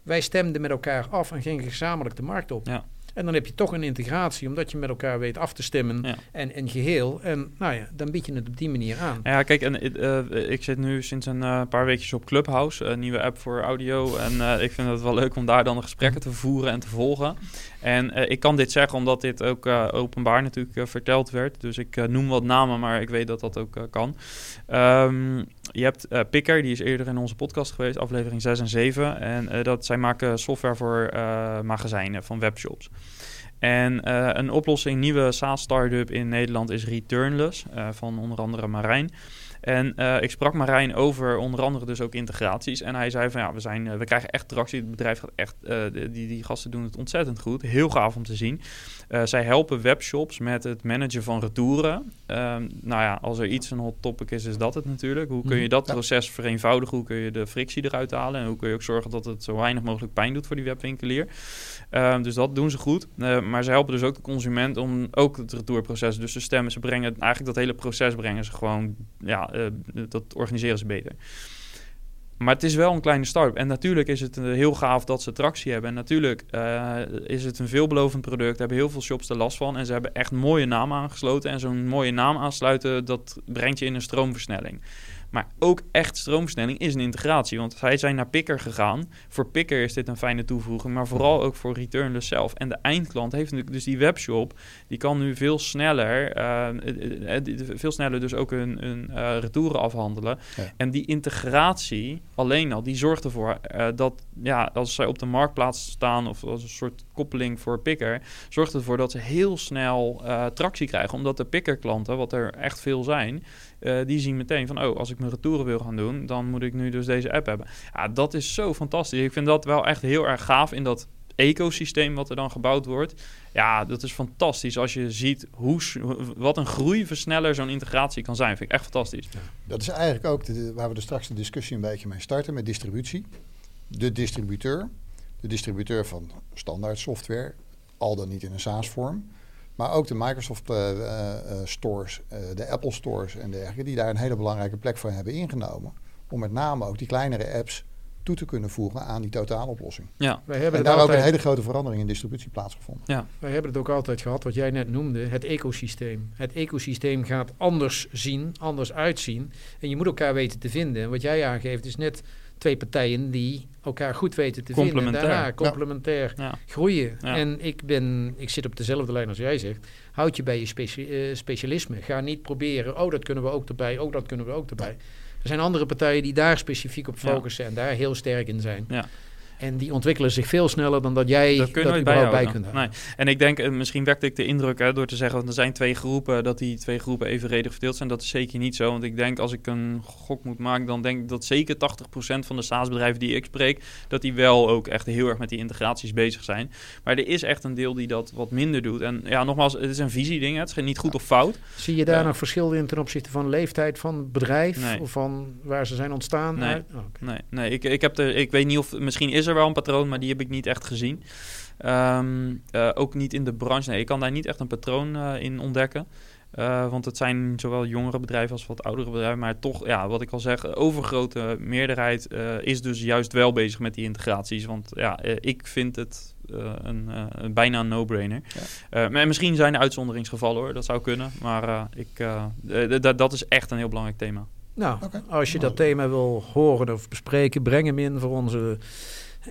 Wij stemden met elkaar af en gingen gezamenlijk de markt op. Ja. En dan heb je toch een integratie, omdat je met elkaar weet af te stemmen en geheel. En nou ja, dan bied je het op die manier aan. Ja, kijk, en uh, ik zit nu sinds een uh, paar weekjes op Clubhouse, een nieuwe app voor audio. En uh, ik vind het wel leuk om daar dan de gesprekken te voeren en te volgen. En ik kan dit zeggen omdat dit ook openbaar natuurlijk verteld werd. Dus ik noem wat namen, maar ik weet dat dat ook kan. Um, je hebt uh, Picker, die is eerder in onze podcast geweest, aflevering 6 en 7. En uh, dat, zij maken software voor uh, magazijnen van webshops. En een oplossing, nieuwe SaaS startup in Nederland is Returnless, van onder andere Marijn. En ik sprak Marijn over onder andere dus ook integraties. En hij zei van ja, we, zijn, we krijgen echt tractie. Het bedrijf gaat echt, die, die gasten doen het ontzettend goed. Heel gaaf om te zien. zij helpen webshops met het managen van retouren. Ehm, nou ja, als er iets een hot topic is, is dat het natuurlijk. Hoe kun je mhm. dat proces vereenvoudigen? Hoe kun je de frictie eruit halen? En hoe kun je ook zorgen dat het zo weinig mogelijk pijn doet voor die webwinkelier? Ehm, dus dat doen ze goed. Maar ze helpen dus ook de consument om ook het retourproces dus te stemmen. Ze brengen eigenlijk dat hele proces brengen ze gewoon, ja, uh, dat organiseren ze beter. Maar het is wel een kleine start. En natuurlijk is het heel gaaf dat ze tractie hebben. En natuurlijk uh, is het een veelbelovend product. hebben heel veel shops er last van. En ze hebben echt mooie naam aangesloten. En zo'n mooie naam aansluiten, dat brengt je in een stroomversnelling. Maar ook echt stroomversnelling is een integratie. Want zij zijn naar Picker gegaan. Voor Picker is dit een fijne toevoeging. Maar vooral ook voor Returnless zelf. En de eindklant heeft natuurlijk dus die webshop. Die kan nu veel sneller, uh, veel sneller dus ook een, een uh, retouren afhandelen. En die integratie alleen al, die zorgt ervoor dat ja, als zij op de marktplaats staan. Of als een soort koppeling voor Picker. Zorgt ervoor dat ze heel snel tractie krijgen. Omdat de Picker klanten, wat er echt veel zijn uh, die zien meteen van, oh, als ik mijn retouren wil gaan doen, dan moet ik nu dus deze app hebben. Ja, dat is zo fantastisch. Ik vind dat wel echt heel erg gaaf in dat ecosysteem wat er dan gebouwd wordt. Ja, dat is fantastisch als je ziet hoe, wat een groeiversneller zo'n integratie kan zijn. Vind ik echt fantastisch. dat is eigenlijk ook waar we er straks de discussie een beetje mee starten met distributie. De distributeur, de distributeur van standaard software, al dan niet in een SaaS-vorm. Maar ook de Microsoft uh, uh, stores, de Apple stores en dergelijke, die daar een hele belangrijke plek voor hebben ingenomen. Om met name ook die kleinere apps toe te kunnen voegen aan die totaaloplossing. Ja. Wij hebben en daar altijd... ook een hele grote verandering in distributie plaatsgevonden. Ja. Wij hebben het ook altijd gehad, wat jij net noemde, het ecosysteem. Het ecosysteem gaat anders zien, anders uitzien. En je moet elkaar weten te vinden. En wat jij aangeeft is net twee partijen die elkaar goed weten te vinden. En daarna complementair groeien. En ik, ben, ik zit op dezelfde lijn als jij zegt. Houd je bij je speci specialisme. Ga niet proberen, oh dat kunnen we ook erbij, oh dat kunnen we ook erbij. Er zijn andere partijen die daar specifiek op focussen en daar heel sterk in zijn. Ja. En die ontwikkelen zich veel sneller dan dat jij dat, kun dat bij, bij kunt Nee. En ik denk, eh, misschien wekte ik de indruk hè, door te zeggen... dat er zijn twee groepen, dat die twee groepen evenredig verdeeld zijn. Dat is zeker niet zo. Want ik denk, als ik een gok moet maken... dan denk ik dat zeker 80% van de SaaS-bedrijven die ik spreek... dat die wel ook echt heel erg met die integraties bezig zijn. Maar er is echt een deel die dat wat minder doet. En ja, nogmaals, het is een visieding. Het is niet goed of fout. Zie je daar nog verschil in ten opzichte van leeftijd van het bedrijf? Of van waar ze zijn ontstaan? Nee, oh, nee, nee. Ik, ik, heb er, ik weet niet of... Misschien is er er wel een patroon, maar die heb ik niet echt gezien. Ehm, eh, ook niet in de branche. Nee, ik kan daar niet echt een patroon uh, in ontdekken. Uh, want het zijn zowel jongere bedrijven als wat oudere bedrijven. Maar toch, ja, wat ik al zeg, overgrote meerderheid is dus juist wel bezig met die integraties. Want ja, ik vind het een, een, bijna een no-brainer. Ja. maar misschien zijn er uitzonderingsgevallen hoor, dat zou kunnen. Maar ik, dat is echt een heel belangrijk thema. Nou, als je dat thema wil horen of bespreken, breng hem in voor onze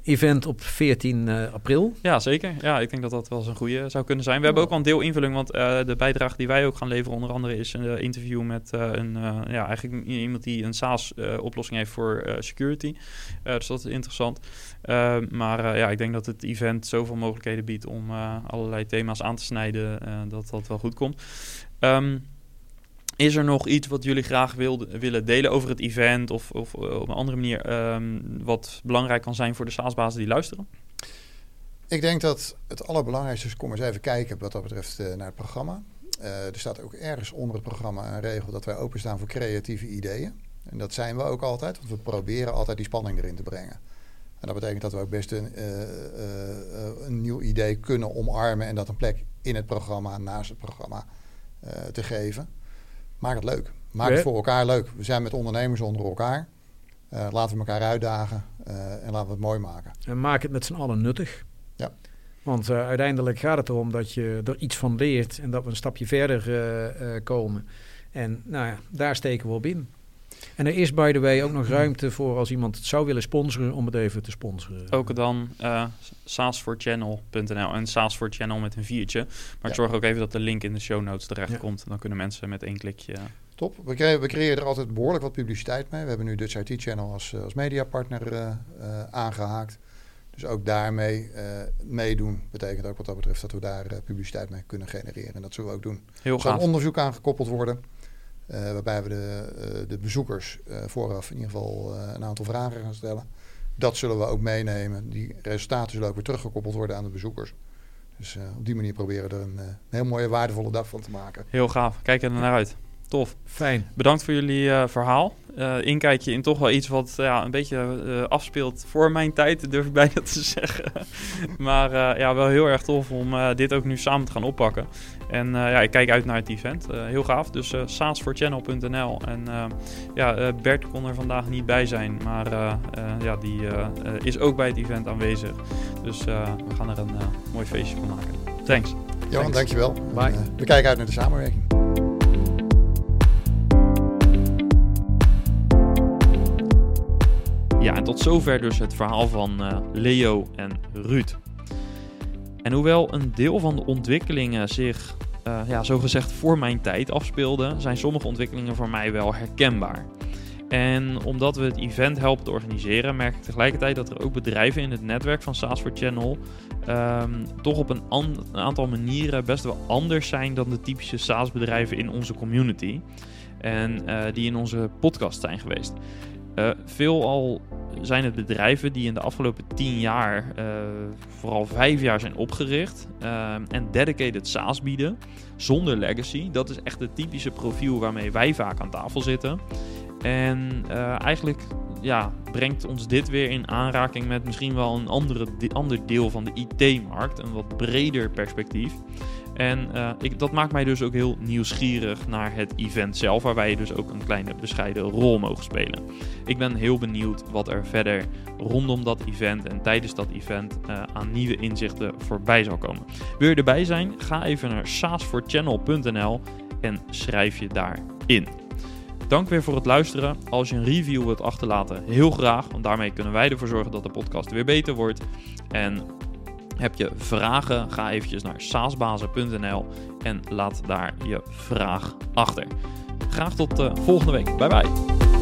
event op 14 uh, april. Ja, zeker. Ja, ik denk dat dat wel eens een goede zou kunnen zijn. We hebben ook wel een deel invulling, want uh, de bijdrage die wij ook gaan leveren, onder andere, is een interview met een, ja, eigenlijk iemand die een SaaS-oplossing heeft voor security. dus dat is interessant. maar ja, ik denk dat het event zoveel mogelijkheden biedt om allerlei thema's aan te snijden, dat dat wel goed komt. Um, is er nog iets wat jullie graag willen delen over het event of, of eh, op een andere manier ehm, wat belangrijk kan zijn voor de SaaS-bazen die luisteren? Ik denk dat het allerbelangrijkste is, kom eens even kijken wat dat betreft uh, naar het programma. Uh, er staat ook ergens onder het programma een regel dat wij openstaan voor creatieve ideeën. En dat zijn we ook altijd, want we proberen altijd die spanning erin te brengen. En dat betekent dat we ook best een, een nieuw idee kunnen omarmen en dat een plek in het programma, naast het programma, te geven. Maak het leuk. Maak het voor elkaar leuk. We zijn met ondernemers onder elkaar. Uh, laten we elkaar uitdagen uh, en laten we het mooi maken. En maak het met z'n allen nuttig. Ja. Want uh, uiteindelijk gaat het erom dat je er iets van leert en dat we een stapje verder komen. En nou ja, daar steken we op in. En er is, by the way, ook nog ruimte voor als iemand het zou willen sponsoren, om het even te sponsoren. Ook dan uh, saasforchannel.nl en SaaS for Channel met een viertje. Maar zorg ook even dat de link in de show notes terecht komt. Dan kunnen mensen met één klikje... Top. We creëren, we creëren er altijd behoorlijk wat publiciteit mee. We hebben nu Dutch IT Channel als, eh, als mediapartner uh, aangehaakt. Dus ook daarmee uh, meedoen betekent ook wat dat betreft dat we daar publiciteit mee kunnen genereren. En dat zullen we ook doen. Heel er zal onderzoek aangekoppeld worden. Waarbij we de, de bezoekers vooraf in ieder geval een aantal vragen gaan stellen. Dat zullen we ook meenemen. Die resultaten zullen ook weer teruggekoppeld worden aan de bezoekers. Dus op die manier proberen we er een, een heel mooie, waardevolle dag van te maken. Heel gaaf. Kijk er naar uit. Tof. Fijn. Bedankt voor jullie uh, verhaal. Uh, inkijkje in toch wel iets wat ja, een beetje uh, afspeelt voor mijn tijd, durf ik bijna te zeggen. maar ja, wel heel erg tof om dit ook nu samen te gaan oppakken. En ja, ik kijk uit naar het event. heel gaaf. Dus uh, saasvoorchannel.nl. En ja, Bert kon er vandaag niet bij zijn, maar ja, die is ook bij het event aanwezig. Dus we gaan er een mooi feestje van maken. Thanks. Johan, dankjewel. Bye. we kijken uit naar de samenwerking. Ja, en tot zover dus het verhaal van uh, Leo en Ruud. En hoewel een deel van de ontwikkelingen zich uh, ja, zogezegd voor mijn tijd afspeelden, zijn sommige ontwikkelingen voor mij wel herkenbaar. En omdat we het event helpen te organiseren, merk ik tegelijkertijd dat er ook bedrijven in het netwerk van SaaS for Channel um, toch op een, aantal manieren best wel anders zijn dan de typische SaaS-bedrijven in onze community. En uh, die in onze podcast zijn geweest. Uh, veelal zijn het bedrijven die in de afgelopen tien jaar, uh, vooral vijf jaar, zijn opgericht uh, en dedicated SaaS bieden, zonder legacy. Dat is echt het typische profiel waarmee wij vaak aan tafel zitten. En eigenlijk ja, brengt ons dit weer in aanraking met misschien wel een andere, ander deel van de IT-markt, een wat breder perspectief. En uh, ik, dat maakt mij dus ook heel nieuwsgierig naar het event zelf, waar wij dus ook een kleine bescheiden rol mogen spelen. Ik ben heel benieuwd wat er verder rondom dat event en tijdens dat event uh, aan nieuwe inzichten voorbij zal komen. Wil je erbij zijn? Ga even naar saasforchannel.nl en schrijf je daarin. Dank weer voor het luisteren. Als je een review wilt achterlaten, heel graag, want daarmee kunnen wij ervoor zorgen dat de podcast weer beter wordt. En heb je vragen? Ga eventjes naar saasbazen.nl en laat daar je vraag achter. Graag tot uh, volgende week. Bye bye.